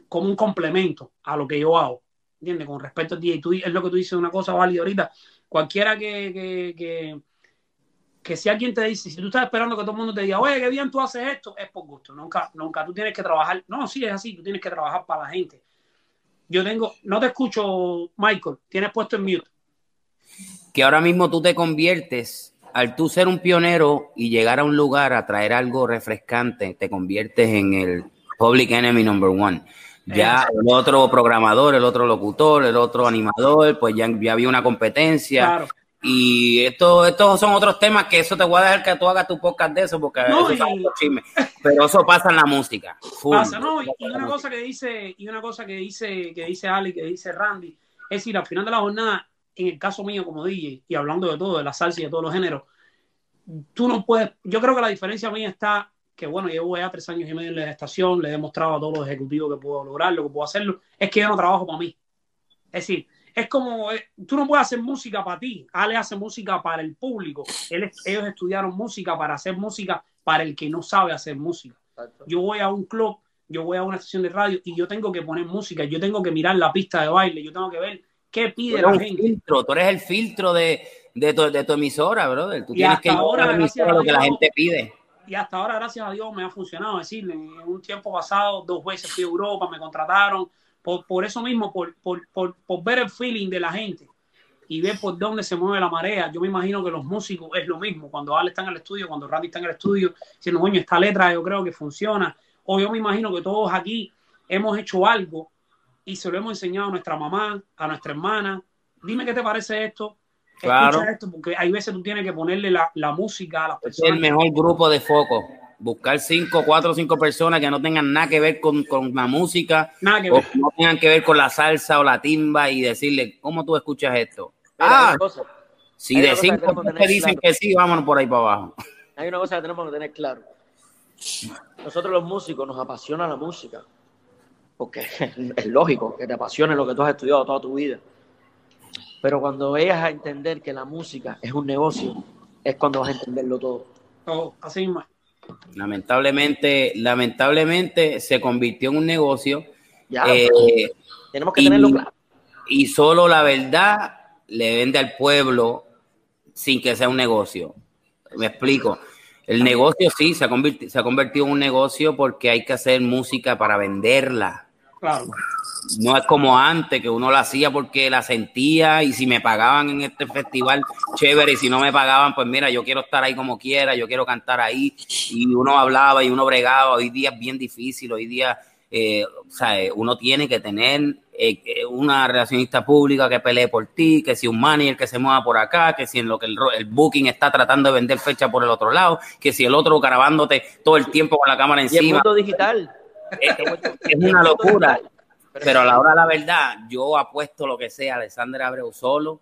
como un complemento a lo que yo hago. ¿Entiendes? Con respecto a ti, es lo que tú dices, una cosa válida ahorita. Cualquiera que, que, que, que si alguien te dice, si tú estás esperando que todo el mundo te diga, oye, qué bien tú haces esto, es por gusto. Nunca, nunca tú tienes que trabajar. No, sí, es así, tú tienes que trabajar para la gente yo tengo, no te escucho, Michael, tienes puesto en mute. Que ahora mismo tú te conviertes, al tú ser un pionero y llegar a un lugar a traer algo refrescante, te conviertes en el public enemy number one. Ya el otro programador, el otro locutor, el otro animador, pues ya, ya había una competencia. Claro. Y esto, estos son otros temas que eso te voy a dejar que tú hagas tu podcast de eso, porque eso Pero eso pasa en la música. Pasa, no, y, una cosa que dice, y una cosa que dice, que dice Ali, que dice Randy, es decir, al final de la jornada, en el caso mío como DJ, y hablando de todo, de la salsa y de todos los géneros, tú no puedes, yo creo que la diferencia mía está que bueno, llevo ya tres años y medio en la estación, le he demostrado a todos los ejecutivos que puedo lograrlo, que puedo hacerlo, es que yo no trabajo para mí. Es decir, es como, eh, tú no puedes hacer música para ti, Ale hace música para el público, ellos estudiaron música para hacer música para el que no sabe hacer música. Yo voy a un club, yo voy a una estación de radio y yo tengo que poner música, yo tengo que mirar la pista de baile, yo tengo que ver qué pide la gente. Filtro, tú eres el filtro de, de, tu, de tu emisora, brother. Tú tienes que ahora, lo que la gente pide. Y hasta ahora, gracias a Dios, me ha funcionado. Es decir, en un tiempo pasado, dos veces fui a Europa, me contrataron, por, eso mismo, por, ver el feeling de la gente y ver por dónde se mueve la marea. Yo me imagino que los músicos es lo mismo. Cuando Ale está en el estudio, cuando Randy está en el estudio, diciendo, coño, esta letra yo creo que funciona. O yo me imagino que todos aquí hemos hecho algo y se lo hemos enseñado a nuestra mamá, a nuestra hermana. Dime qué te parece esto. Claro. esto, porque hay veces tú tienes que ponerle la, la música a las personas. Es el mejor grupo de foco buscar cinco, cuatro o cinco personas que no tengan nada que ver con, la música, nada que ver. o no tengan que ver con la salsa o la timba y decirle, ¿cómo tú escuchas esto? ah, si de cinco te dicen que sí, vámonos por ahí para abajo. Hay una cosa que tenemos que tener claro. Nosotros los músicos nos apasiona la música. porque <laughs> es lógico que te apasione lo que tú has estudiado toda tu vida. Pero cuando vayas a entender que la música es un negocio, es cuando vas a entenderlo todo. Todo, así mismo. Lamentablemente, lamentablemente se convirtió en un negocio. Ya, eh, tenemos que tenerlo claro. Y solo la verdad le vende al pueblo sin que sea un negocio. Me explico. El negocio sí se ha, convertido, se ha convertido en un negocio porque hay que hacer música para venderla. Claro. No es como antes, que uno la hacía porque la sentía y si me pagaban en este festival, chévere, y si no me pagaban, pues mira, yo quiero estar ahí como quiera, yo quiero cantar ahí, y uno hablaba y uno bregaba, hoy día es bien difícil, hoy día, eh, o sea, uno tiene que tener eh, una relacionista pública que pelee por ti, que si un manager que se mueva por acá, que si en lo que el, el, booking está tratando de vender fecha por el otro lado, que si el otro grabándote todo el tiempo con la cámara encima. Y el mundo digital. Es, es una locura. Pero a la hora de la verdad, yo apuesto lo que sea, Alexander Abreu solo,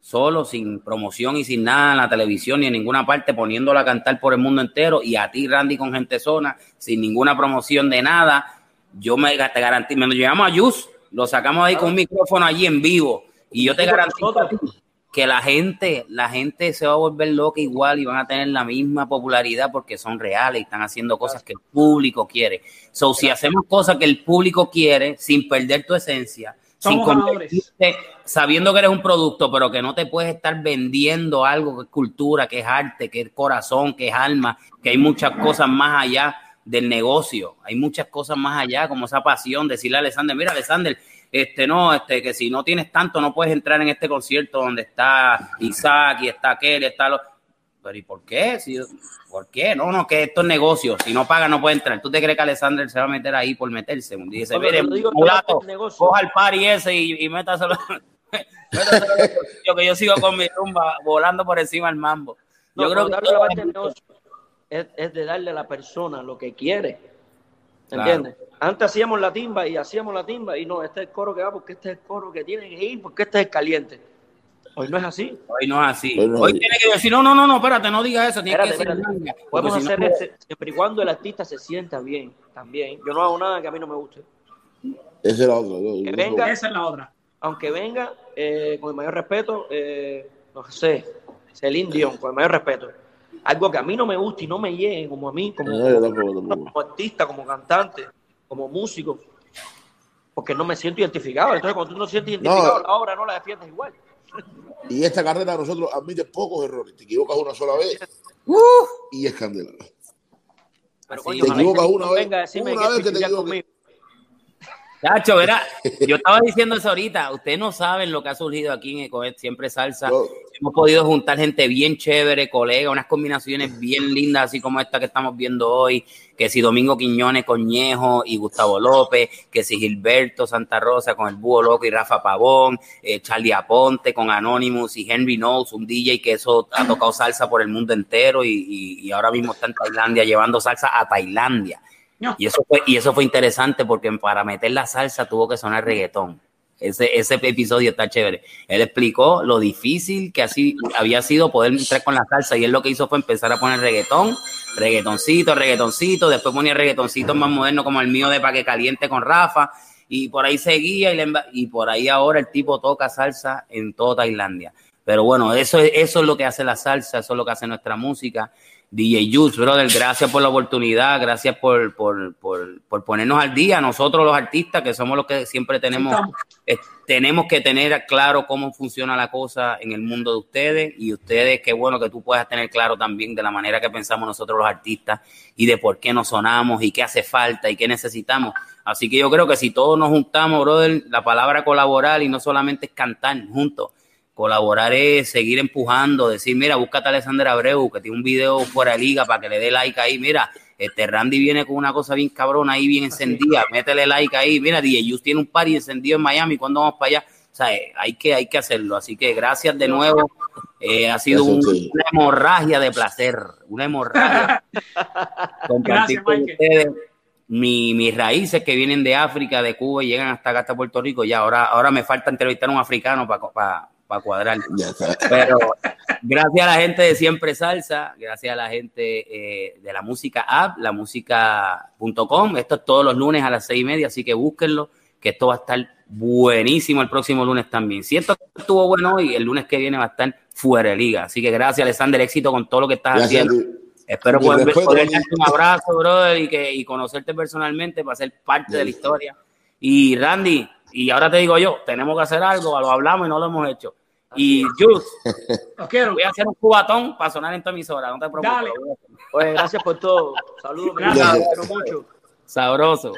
solo, sin promoción y sin nada en la televisión ni en ninguna parte, poniéndola a cantar por el mundo entero, y a ti, Randy, con gente zona, sin ninguna promoción de nada, yo me te garantizo, me lo llevamos a Yus, lo sacamos ahí con un micrófono allí en vivo, y yo te garantizo que la gente, la gente se va a volver loca igual y van a tener la misma popularidad porque son reales y están haciendo cosas que el público quiere. So, si hacemos cosas que el público quiere sin perder tu esencia, sin sabiendo que eres un producto, pero que no te puedes estar vendiendo algo que es cultura, que es arte, que es corazón, que es alma, que hay muchas cosas más allá del negocio, hay muchas cosas más allá, como esa pasión, decirle a Alexander, mira, Alexander, este no, este que si no tienes tanto no puedes entrar en este concierto donde está Isaac y está aquel, está lo... Pero ¿y por qué? Si, ¿Por qué? No, no, que esto es negocio. Si no paga, no puede entrar. ¿Tú te crees que Alexander se va a meter ahí por meterse? Un día dice, mire, mulato, coja el party ese y, y métaselo. <laughs> yo que yo sigo con mi rumba volando por encima del mambo. Yo no, creo que la parte del negocio es, es de darle a la persona lo que quiere. ¿Entiendes? Claro. Antes hacíamos la timba y hacíamos la timba y no, este es el coro que va porque este es el coro que tiene que ir porque este es el caliente. Hoy no es así. Hoy no es así. Hoy, no Hoy tiene que decir, no, no, no, no, espérate, no digas eso. Espérate, que espérate. Podemos hacer no... ese, siempre y cuando el artista se sienta bien también. Yo no hago nada que a mí no me guste. Esa es la otra. Que venga, Esa es la otra. Aunque venga, eh, con el mayor respeto, eh, no sé, Celine Dion, con el mayor respeto algo que a mí no me gusta y no me llegue como a mí, como, artista, como cantante, como músico, porque no me siento identificado. Entonces, cuando tú no sientes identificado, no. la obra no la defiendes igual. Y esta carrera a nosotros admite pocos errores. Te equivocas una sola vez uh. y es candela. Pero, te equivocas una vez, venga, una vez que te equivocas. Chacho, verá, yo estaba diciendo eso ahorita, ustedes no saben lo que ha surgido aquí en Ecoet, siempre salsa. No. Hemos podido juntar gente bien chévere, colegas, unas combinaciones bien lindas, así como esta que estamos viendo hoy, que si Domingo Quiñones con Ñejo y Gustavo López, que si Gilberto Santa Rosa con el Búho Loco y Rafa Pavón, eh, Charlie Aponte con Anonymous y Henry Knowles, un DJ que eso ha tocado salsa por el mundo entero y, y, y ahora mismo está en Tailandia llevando salsa a Tailandia. Y, eso fue, y eso fue interesante porque para meter la salsa tuvo que sonar reggaetón. Ese, ese episodio está chévere. Él explicó lo difícil que así había sido poder entrar con la salsa y él lo que hizo fue empezar a poner reggaetón, reggaetoncito, reggaetoncito, después ponía reggaetoncitos más modernos como el mío de Pa' que caliente con Rafa y por ahí seguía y, le, y por ahí ahora el tipo toca salsa en toda Tailandia. Pero bueno, eso, eso es lo que hace la salsa, eso es lo que hace nuestra música. DJ Jules, brother, gracias por la oportunidad, gracias por, por, por, por, ponernos al día. Nosotros los artistas, que somos los que siempre tenemos, eh, tenemos que tener claro cómo funciona la cosa en el mundo de ustedes y ustedes, qué bueno que tú puedas tener claro también de la manera que pensamos nosotros los artistas y de por qué nos sonamos y qué hace falta y qué necesitamos. Así que yo creo que si todos nos juntamos, brother, la palabra colaborar y no solamente es cantar juntos, colaborar es seguir empujando, decir, mira, búscate a Alexander Abreu, que tiene un video fuera de liga para que le dé like ahí, mira, este Randy viene con una cosa bien cabrona ahí, bien encendida, métele like ahí, mira, DJ Just tiene un party encendido en Miami, ¿cuándo vamos para allá? O sea, hay que, hay que hacerlo, así que gracias de nuevo, eh, ha sido un, una hemorragia de placer, una hemorragia. <laughs> Compartir con ustedes mi, mis raíces que vienen de África, de Cuba y llegan hasta acá, hasta Puerto Rico, ya ahora, ahora me falta entrevistar a un africano para... Pa, para cuadrar. <laughs> Pero gracias a la gente de Siempre Salsa, gracias a la gente eh, de la música app, la música.com. Esto es todos los lunes a las seis y media, así que búsquenlo, que esto va a estar buenísimo el próximo lunes también. Si esto estuvo bueno hoy, el lunes que viene va a estar fuera de liga. Así que gracias, Alexander, éxito con todo lo que estás haciendo. Espero poder, poder darte un abrazo, brother, y, que, y conocerte personalmente para ser parte de la historia. Y Randy, y ahora te digo yo, tenemos que hacer algo, lo hablamos y no lo hemos hecho. Y Jules, <laughs> voy a hacer un cubatón para sonar en tu emisora, no te preocupes. Pues gracias por todo. Saludos, gracias, mucho. Sabroso.